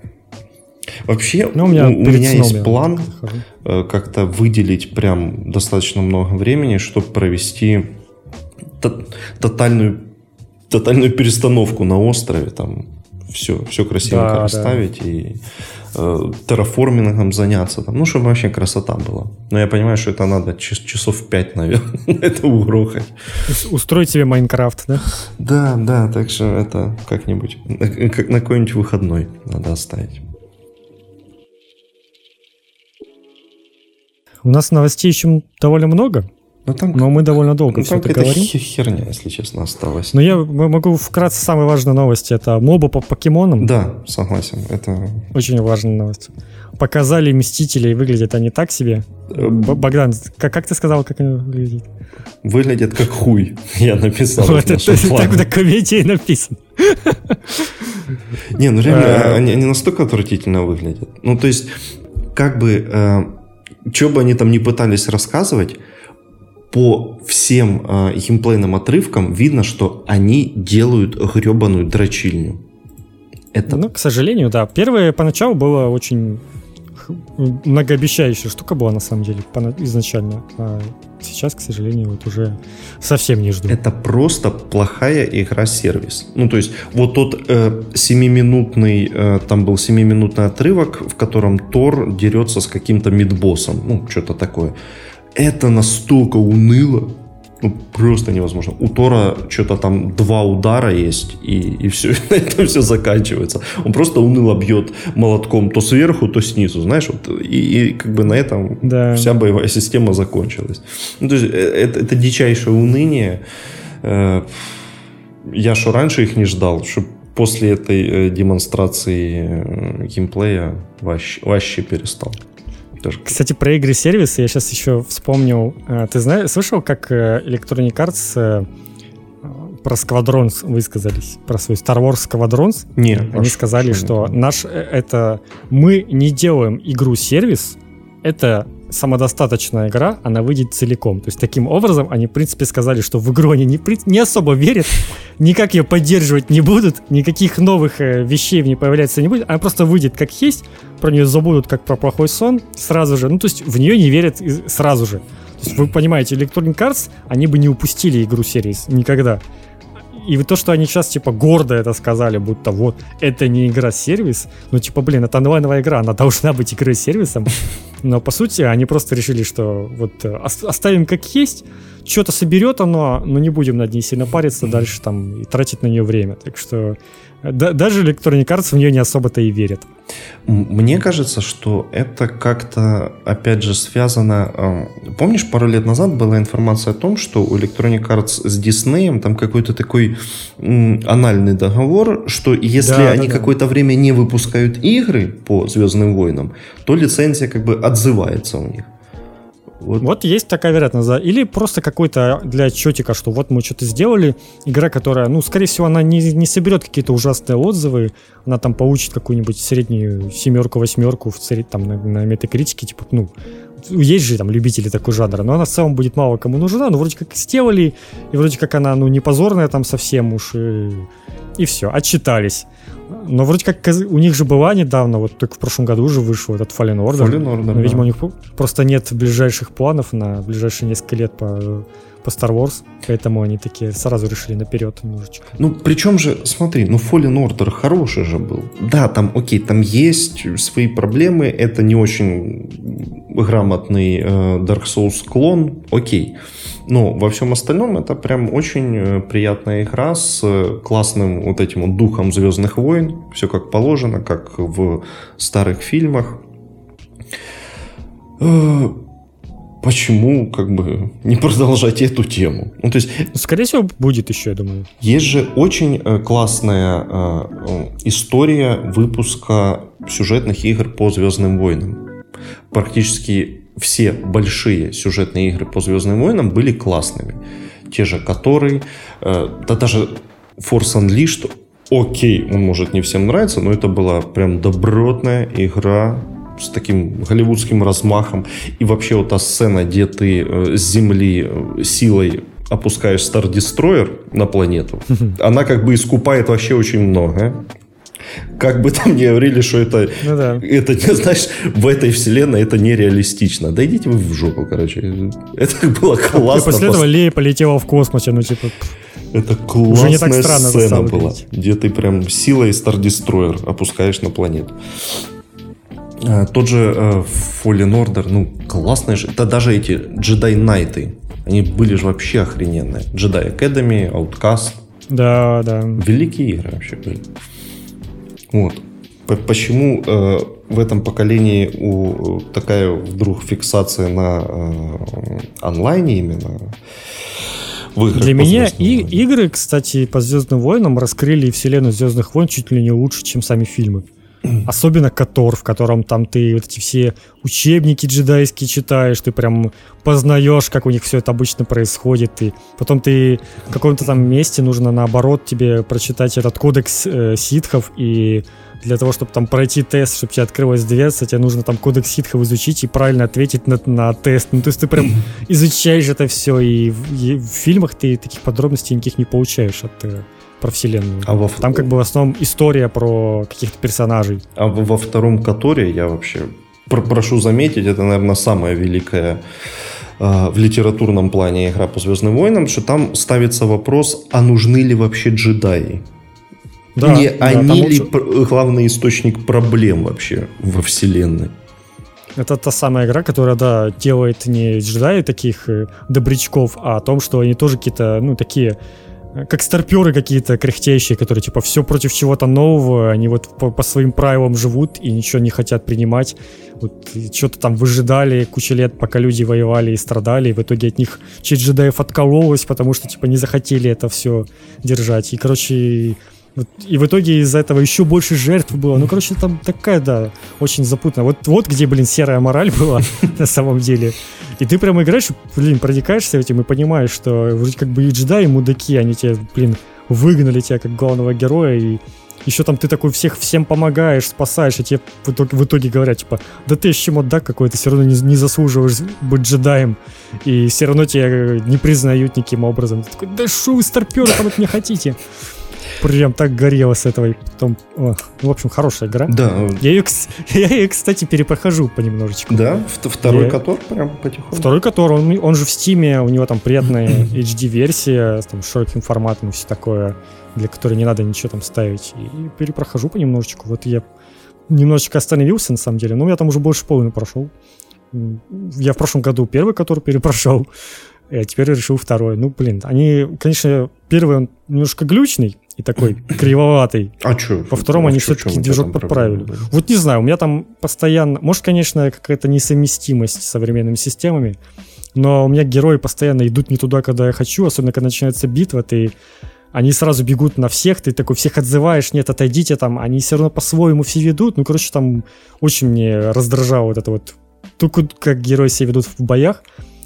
Вообще, ну, у меня, у, у меня есть план захожу. Э, как-то выделить прям достаточно много времени, чтобы провести тотальную, тотальную перестановку на острове. Там все, все красивенько да, расставить да. и э, терраформингом заняться, там, ну, чтобы вообще красота была. Но я понимаю, что это надо час, часов пять, наверное, это угрохать. Устроить себе Майнкрафт, да? Да, да, так что это как-нибудь, как на какой-нибудь выходной надо оставить. У нас новостей еще довольно много. Ну, там, Но мы довольно долго ну, все это говорим. херня, если честно, осталась. Но я могу вкратце самые важные новости. Это мобы по покемонам. Да, согласен. Это... Очень важная новость. Показали Мстителей, выглядят они так себе. Э, Богдан, как, как ты сказал, как они выглядят? Выглядят как хуй, я написал. Вот это так в документе написано. Не, ну реально, э. они, они настолько отвратительно выглядят. Ну, то есть, как бы, э, что бы они там не пытались рассказывать, по всем э, геймплейным отрывкам видно, что они делают гребаную дрочильню. Это... Ну, к сожалению, да. Первое поначалу было очень многообещающая штука была на самом деле изначально. А сейчас, к сожалению, вот уже совсем не жду. Это просто плохая игра-сервис. Ну, то есть, вот тот э, 7-минутный, э, там был 7-минутный отрывок, в котором Тор дерется с каким-то мидбоссом. Ну, что-то такое это настолько уныло, ну, просто невозможно. У Тора что-то там два удара есть, и, и все, на этом все заканчивается. Он просто уныло бьет молотком то сверху, то снизу, знаешь, вот, и, и как бы на этом да. вся боевая система закончилась. Ну, то есть э, это, это дичайшее уныние. Э, я что раньше их не ждал, что после этой э, демонстрации геймплея вообще, вообще перестал. Тоже. Кстати, про игры сервисы я сейчас еще вспомнил. Э, ты знаешь, слышал, как э, Electronic Arts э, про Squadrons высказались, про свой Star Wars Squadrons. Нет. Они сказали, что наш это мы не делаем игру-сервис, это самодостаточная игра, она выйдет целиком. То есть таким образом они, в принципе, сказали, что в игру они не, не особо верят, никак ее поддерживать не будут, никаких новых э, вещей в ней появляться не будет, она просто выйдет как есть, про нее забудут как про плохой сон сразу же. Ну, то есть в нее не верят сразу же. То есть вы понимаете, Electronic Arts, они бы не упустили игру серии никогда. И то, что они сейчас, типа, гордо это сказали, будто вот, это не игра-сервис, ну, типа, блин, это онлайновая игра, она должна быть игрой-сервисом. Но, по сути, они просто решили, что вот э, оставим как есть, что-то соберет оно, но не будем над ней сильно париться дальше там и тратить на нее время. Так что да, даже Electronic Arts в нее не особо-то и верят. Мне кажется, что это как-то, опять же, связано... Э, помнишь, пару лет назад была информация о том, что у Electronic Arts с Disney там какой-то такой анальный договор, что если да, они да, какое-то время не выпускают игры по Звездным войнам, то лицензия как бы отзывается у них. Вот. вот есть такая вероятность, да. Или просто какой-то для отчетика, что вот мы что-то сделали, игра, которая, ну, скорее всего, она не, не соберет какие-то ужасные отзывы, она там получит какую-нибудь среднюю семерку, восьмерку в там на, на метакритике, типа, ну, есть же там любители такой жанра, но она в целом будет мало кому нужна, но вроде как сделали, и вроде как она, ну, не позорная там совсем уж, и, и все, отчитались. Но вроде как у них же была недавно, вот только в прошлом году уже вышел этот Fallen Order. Fallen Order, Но, видимо, да. у них просто нет ближайших планов на ближайшие несколько лет по, по Star Wars, поэтому они такие сразу решили наперед немножечко. Ну, причем же, смотри, ну Fallen Order хороший же был. Да, там, окей, там есть свои проблемы, это не очень грамотный э, Dark Souls клон, окей. Но во всем остальном это прям очень э, приятная игра с классным вот этим вот духом Звездных войн. Все как положено, как в старых фильмах. Э, почему как бы не продолжать эту тему? Ну, то есть, Скорее всего, будет еще, я думаю. Есть же очень э, классная история выпуска сюжетных игр по Звездным войнам. Практически все большие сюжетные игры по Звездным войнам были классными. Те же которые, э, да даже Force Unleashed, окей, он может не всем нравиться, но это была прям добротная игра с таким голливудским размахом. И вообще вот та сцена, где ты э, с Земли э, силой опускаешь Star Destroyer на планету, она как бы искупает вообще очень много как бы там ни говорили, что это, ну, да. это, знаешь, в этой вселенной это нереалистично. Да идите вы в жопу, короче. Это было классно. И после этого Лея полетела в космосе, ну типа... Это классная не так странно сцена была, где ты прям силой Star Destroyer опускаешь на планету. А, тот же uh, Fallen Order, ну, классные же. Да даже эти Jedi Knights, они были же вообще охрененные. Jedi Academy, Outcast. Да, да. Великие игры вообще были. Вот. Почему э, в этом поколении у, такая вдруг фиксация на э, онлайне именно? В играх Для меня и, игры, кстати, по Звездным войнам раскрыли вселенную Звездных войн чуть ли не лучше, чем сами фильмы. Особенно Котор, в котором там ты вот эти все учебники джедайские читаешь, ты прям познаешь, как у них все это обычно происходит, и потом ты в каком-то там месте нужно наоборот тебе прочитать этот кодекс э, ситхов, и для того, чтобы там пройти тест, чтобы тебе открылась дверца, тебе нужно там кодекс ситхов изучить и правильно ответить на, на тест. Ну, то есть ты прям изучаешь это все, и в, и в фильмах ты таких подробностей никаких не получаешь от э, про вселенную. А во... Там как бы в основном история про каких-то персонажей. А во втором Которе я вообще прошу заметить, это, наверное, самая великая э, в литературном плане игра по Звездным войнам, что там ставится вопрос, а нужны ли вообще джедаи? Да, Не да, они ли лучше... главный источник проблем вообще во вселенной? Это та самая игра, которая, да, делает не джедаи таких э, добрячков, а о том, что они тоже какие-то, ну, такие как старперы какие-то кряхтящие, которые типа все против чего-то нового, они вот по, по своим правилам живут и ничего не хотят принимать. Вот что-то там выжидали кучу лет, пока люди воевали и страдали, и в итоге от них часть джедаев откололась, потому что типа не захотели это все держать. И, короче, и в итоге из-за этого еще больше жертв было. Ну, короче, там такая, да, очень запутанная. Вот, вот где, блин, серая мораль была на самом деле. И ты прямо играешь, блин, проникаешься этим и понимаешь, что вроде как бы и джедаи мудаки, они тебе, блин, выгнали тебя как главного героя, и еще там ты такой всех всем помогаешь, спасаешь, и тебе в итоге, в итоге говорят, типа, да ты еще мудак какой-то, все равно не, не заслуживаешь быть джедаем, и все равно тебя не признают никаким образом. Ты такой, да что вы старперы там от меня хотите? Прям так горело с этого. Потом, о, ну, в общем, хорошая игра. Да. Я ее, я ее кстати, перепрохожу понемножечку. Да? Второй я... Котор прям потихоньку? Второй Котор, он, он же в Стиме, у него там приятная HD-версия с широким форматом и все такое, для которой не надо ничего там ставить. И перепрохожу понемножечку. Вот я немножечко остановился, на самом деле, но я там уже больше половины прошел. Я в прошлом году первый, который перепрошел, а теперь решил второй. Ну, блин, они, конечно, первый он немножко глючный, и такой кривоватый. А что? Во втором а они все-таки движок подправили. Вот не знаю, у меня там постоянно... Может, конечно, какая-то несовместимость с современными системами, но у меня герои постоянно идут не туда, когда я хочу, особенно когда начинается битва, ты они сразу бегут на всех, ты такой всех отзываешь, нет, отойдите там, они все равно по-своему все ведут, ну, короче, там очень мне раздражало вот это вот, только как герои себя ведут в боях.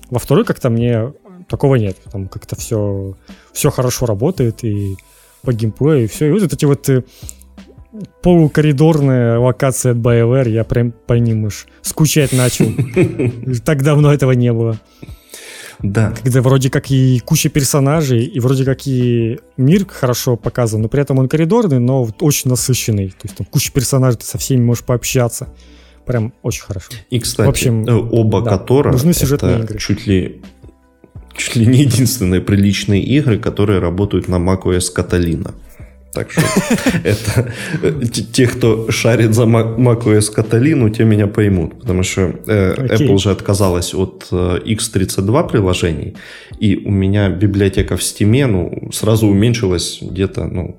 Во второй как-то мне такого нет, там как-то все, все хорошо работает, и по геймплею, и все. И вот эти вот э, полукоридорные локации от BioWare, я прям по ним уж скучать начал. Так давно этого не было. Да. Когда вроде как и куча персонажей, и вроде как и мир хорошо показан, но при этом он коридорный, но очень насыщенный. То есть там куча персонажей, ты со всеми можешь пообщаться. Прям очень хорошо. И, кстати, В общем, э, оба да, Котора нужны сюжетные это игры. чуть ли чуть ли не единственные приличные игры, которые работают на macOS Catalina. Так что это те, кто шарит за macOS Catalina, те меня поймут. Потому что э, Apple уже отказалась от э, X32 приложений, и у меня библиотека в Steam ну, сразу уменьшилась где-то, ну,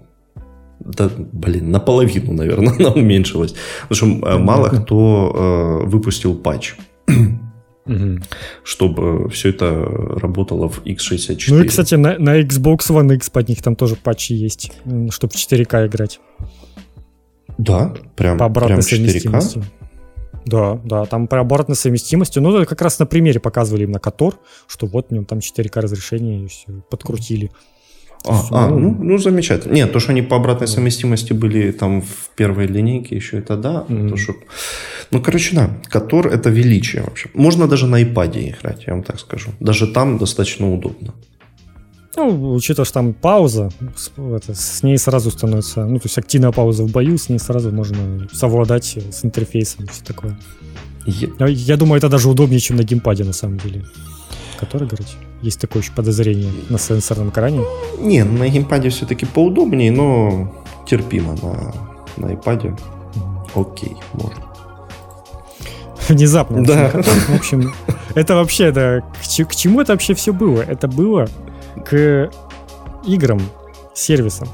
да, блин, наполовину, наверное, она уменьшилась. Потому что э, мало кто э, выпустил патч угу. чтобы все это работало в x64. Ну и, кстати, на, на Xbox One X под них там тоже патчи есть, чтобы в 4К играть. Да, прям, По обратной прям 4К? Да, да, там по обратной совместимости. Ну, как раз на примере показывали именно Котор, что вот в нем там 4К разрешение и все, подкрутили. А, а ну, ну, замечательно. Нет, то, что они по обратной совместимости были там в первой линейке, еще это да. Mm-hmm. То, что... Ну, короче, да, Котор это величие вообще. Можно даже на iPad играть, я вам так скажу. Даже там достаточно удобно. Ну, учитывая, что там пауза, это, с ней сразу становится, ну, то есть активная пауза в бою, с ней сразу можно совладать с интерфейсом и все такое. Я... я думаю, это даже удобнее, чем на геймпаде, на самом деле. Который, говорить? Есть такое еще подозрение на сенсорном экране? Не, на геймпаде все-таки поудобнее, но терпимо на, на iPad. Окей, можно. Внезапно. Да. В общем, это вообще, да, к, к чему это вообще все было? Это было к играм, сервисам.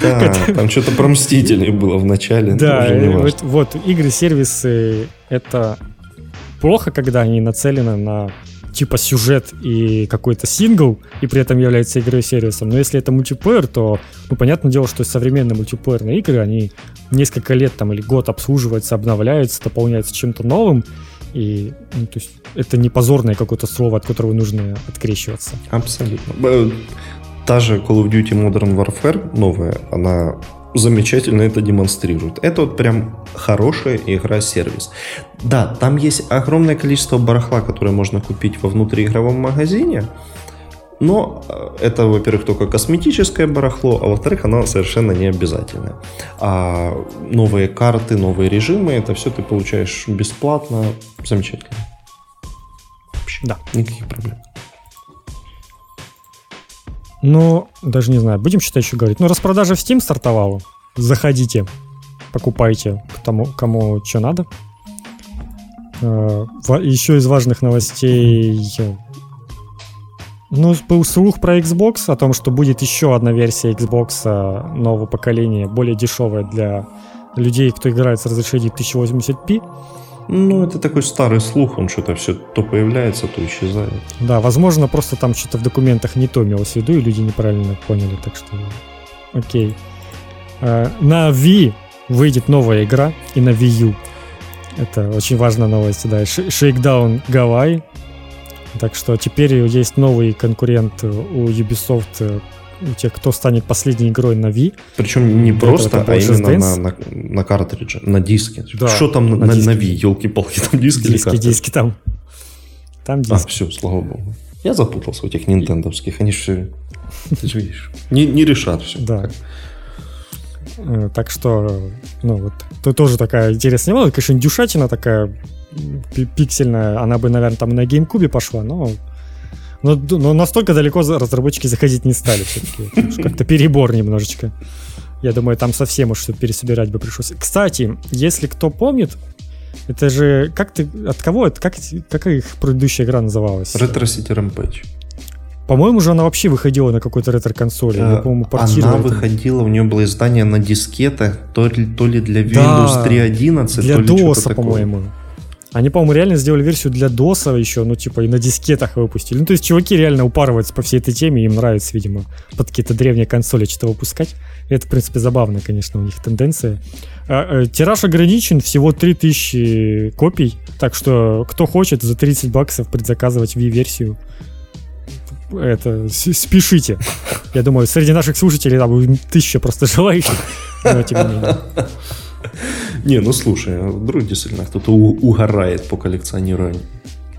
Да, там что-то про Мстителей было в начале. Да, вот, вот игры-сервисы это плохо, когда они нацелены на типа сюжет и какой-то сингл, и при этом является игрой-сервисом. Но если это мультиплеер, то, ну, понятное дело, что современные мультиплеерные игры, они несколько лет там или год обслуживаются, обновляются, дополняются чем-то новым, и ну, то есть это не позорное какое-то слово, от которого нужно открещиваться. Абсолютно. Та же Call of Duty Modern Warfare новая, она замечательно это демонстрирует. Это вот прям хорошая игра-сервис. Да, там есть огромное количество барахла, которое можно купить во внутриигровом магазине, но э, это, во-первых, только косметическое барахло, а во-вторых, оно совершенно не обязательное. А новые карты, новые режимы, это все ты получаешь бесплатно. Замечательно. Вообще, да. Никаких проблем. Ну, даже не знаю, будем что-то еще говорить. Ну, распродажа в Steam стартовала. Заходите, покупайте тому, кому что надо. Э, еще из важных новостей ну, был слух про Xbox, о том, что будет еще одна версия Xbox нового поколения, более дешевая для людей, кто играет с разрешением 1080p. Ну, это такой старый слух, он что-то все то появляется, то исчезает. Да, возможно, просто там что-то в документах не то имелось в виду, и люди неправильно поняли, так что окей. А, на Wii выйдет новая игра, и на Wii U. Это очень важная новость, да. Shakedown Гавайи. Так что теперь есть новый конкурент у Ubisoft у тех, кто станет последней игрой на Wii. Причем не просто, а именно на, на, на картридже, на диске. Да, Что там на, на, на Wii? Елки-палки, там диски Диски, или диски там. Там а, диски. А, все, слава богу. Я запутался в этих нинтендовских. Они все, ты же видишь, не, не решат все. Да. Э, так что, ну вот, это тоже такая интересная новость. Конечно, дюшатина такая пиксельная. Она бы, наверное, там на GameCube пошла, но но, но настолько далеко разработчики заходить не стали все-таки. Как-то перебор немножечко. Я думаю, там совсем уж все пересобирать бы пришлось. Кстати, если кто помнит, это же... Как ты... От кого это? Как, как их предыдущая игра называлась? Retro City Rampage. По-моему, же она вообще выходила на какой-то ретро-консоли. А, по-моему, Она выходила, у нее было издание на дискетах, то ли, то ли для Windows да, 3.11, для то ли DOS, по-моему. Они, по-моему, реально сделали версию для DOS еще, ну, типа, и на дискетах выпустили. Ну, то есть, чуваки реально упарываются по всей этой теме, им нравится, видимо, под какие-то древние консоли что-то выпускать. И это, в принципе, забавно, конечно, у них тенденция. А, а, тираж ограничен, всего 3000 копий, так что, кто хочет, за 30 баксов предзаказывать Wii-версию, это, спешите. Я думаю, среди наших слушателей там тысяча просто желающих, но тем не менее. Не, ну слушай, а вдруг действительно кто-то угорает по коллекционированию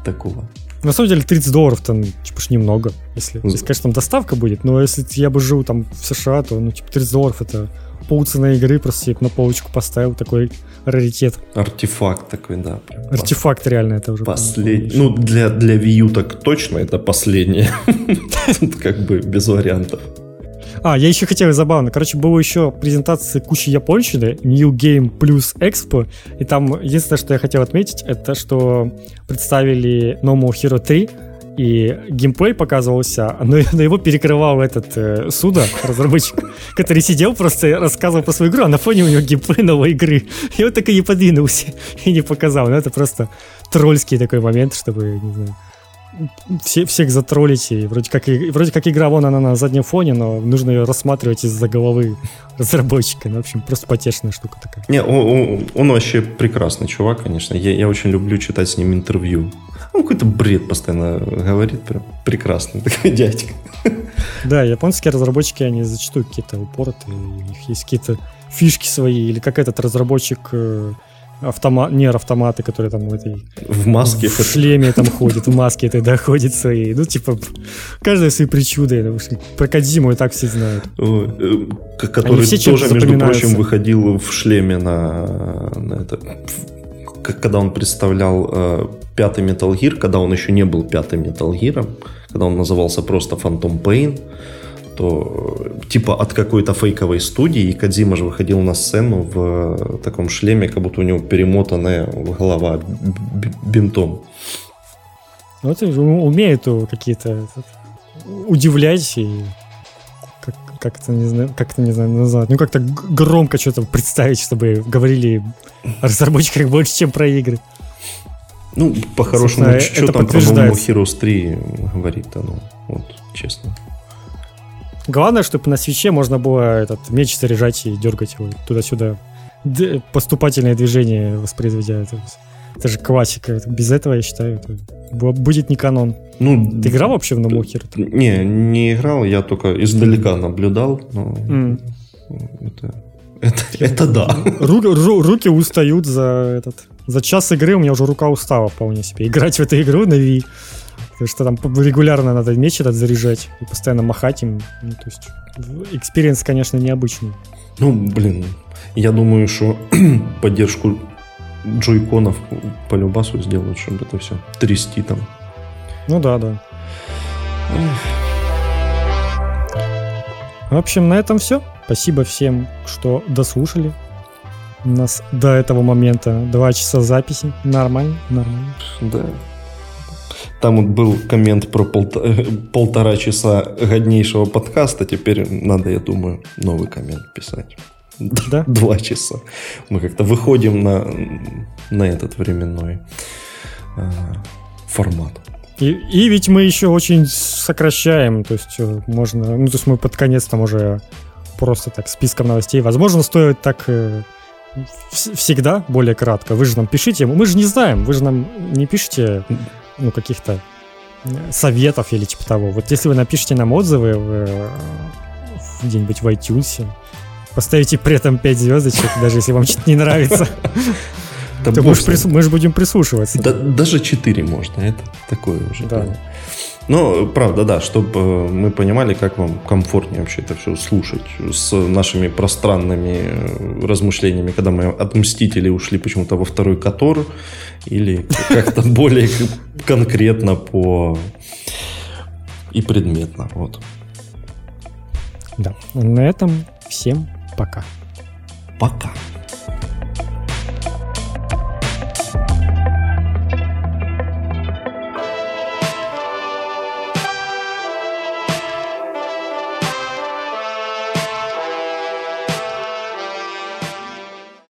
такого. На самом деле 30 долларов там, типа, ж немного. Если, если, конечно, там доставка будет, но если я бы жил там в США, то, ну, типа, 30 долларов это полцены игры, просто типа, на полочку поставил такой раритет. Артефакт такой, да. Артефакт реально это уже. Последний. Ну, для, для Wii U так точно это последнее. Тут как бы без вариантов. А, я еще хотел забавно. Короче, была еще презентация кучи японщины, New Game Plus Expo, и там единственное, что я хотел отметить, это что представили No More Hero 3, и геймплей показывался, но, но его перекрывал этот э, Суда, разработчик, который сидел просто рассказывал про свою игру, а на фоне у него геймплей новой игры. И он так и не подвинулся и не показал. Ну, это просто тролльский такой момент, чтобы, не знаю, все, всех затроллить, и вроде как, и, вроде как игра вон она на заднем фоне, но нужно ее рассматривать из-за головы разработчика. Ну, в общем, просто потешная штука такая. Не, он, он вообще прекрасный чувак, конечно. Я, я очень люблю читать с ним интервью. Он какой-то бред постоянно говорит, прям прекрасный такой дядька. Да, японские разработчики, они зачастую какие-то упоротые, у них есть какие-то фишки свои, или как этот разработчик автомат, нейроавтоматы, которые там в этой... В маске. В шлеме там ходит, в маске этой, да, ходит своей. Ну, типа, каждая свои причуды. Про Кадзиму и так все знают. Э, который все тоже, между прочим, выходил в шлеме на, на это... Когда он представлял э, пятый Metal Gear, когда он еще не был пятым Metal Gear, когда он назывался просто Phantom Pain, то типа от какой-то фейковой студии, и Кадзима же выходил на сцену в таком шлеме, как будто у него перемотанная голова бинтом. Вот умеет какие-то удивлять и как это не знаю, как это не знаю назвать, ну как-то громко что-то представить, чтобы говорили о разработчиках больше, чем про игры. Ну, по-хорошему, что там про Heroes 3 говорить-то, ну, вот, честно. Главное, чтобы на свече можно было этот меч заряжать и дергать его туда-сюда. Д- поступательные движения воспроизведя. Это, это же классика. Без этого, я считаю, это будет не канон. Ну, Ты играл вообще в More Не, не играл, я только издалека наблюдал. Но mm. это, это, это да. Руки, ру, руки устают за этот. За час игры у меня уже рука устала вполне себе. Играть в эту игру на Wii. Потому что там регулярно надо меч этот заряжать и постоянно махать им. Ну, то есть, experience, конечно, необычный. Ну, блин, я думаю, что поддержку джойконов по любасу сделают, чтобы это все трясти там. Ну да, да. В общем, на этом все. Спасибо всем, что дослушали нас до этого момента. Два часа записи. Нормально, нормально. Да. Там вот был коммент про полтора, полтора часа годнейшего подкаста. Теперь надо, я думаю, новый коммент писать. Да? Два часа. Мы как-то выходим на, на этот временной э, формат. И, и ведь мы еще очень сокращаем, то есть э, можно, ну то есть мы под конец там уже просто так списком новостей. Возможно, стоит так э, всегда более кратко. Вы же нам пишите, мы же не знаем, вы же нам не пишите ну каких-то советов или типа того. Вот если вы напишите нам отзывы в, э, где-нибудь в iTunes, поставите при этом 5 звездочек, даже если вам что-то не нравится. То мы же, будем прислушиваться. Да, даже 4 можно, это такое уже. Ну, правда, да, чтобы э, мы понимали, как вам комфортнее вообще это все слушать с нашими пространными э, размышлениями, когда мы от Мстителей ушли почему-то во второй Котор, или как-то более конкретно по и предметно. Вот. Да, на этом всем пока. Пока.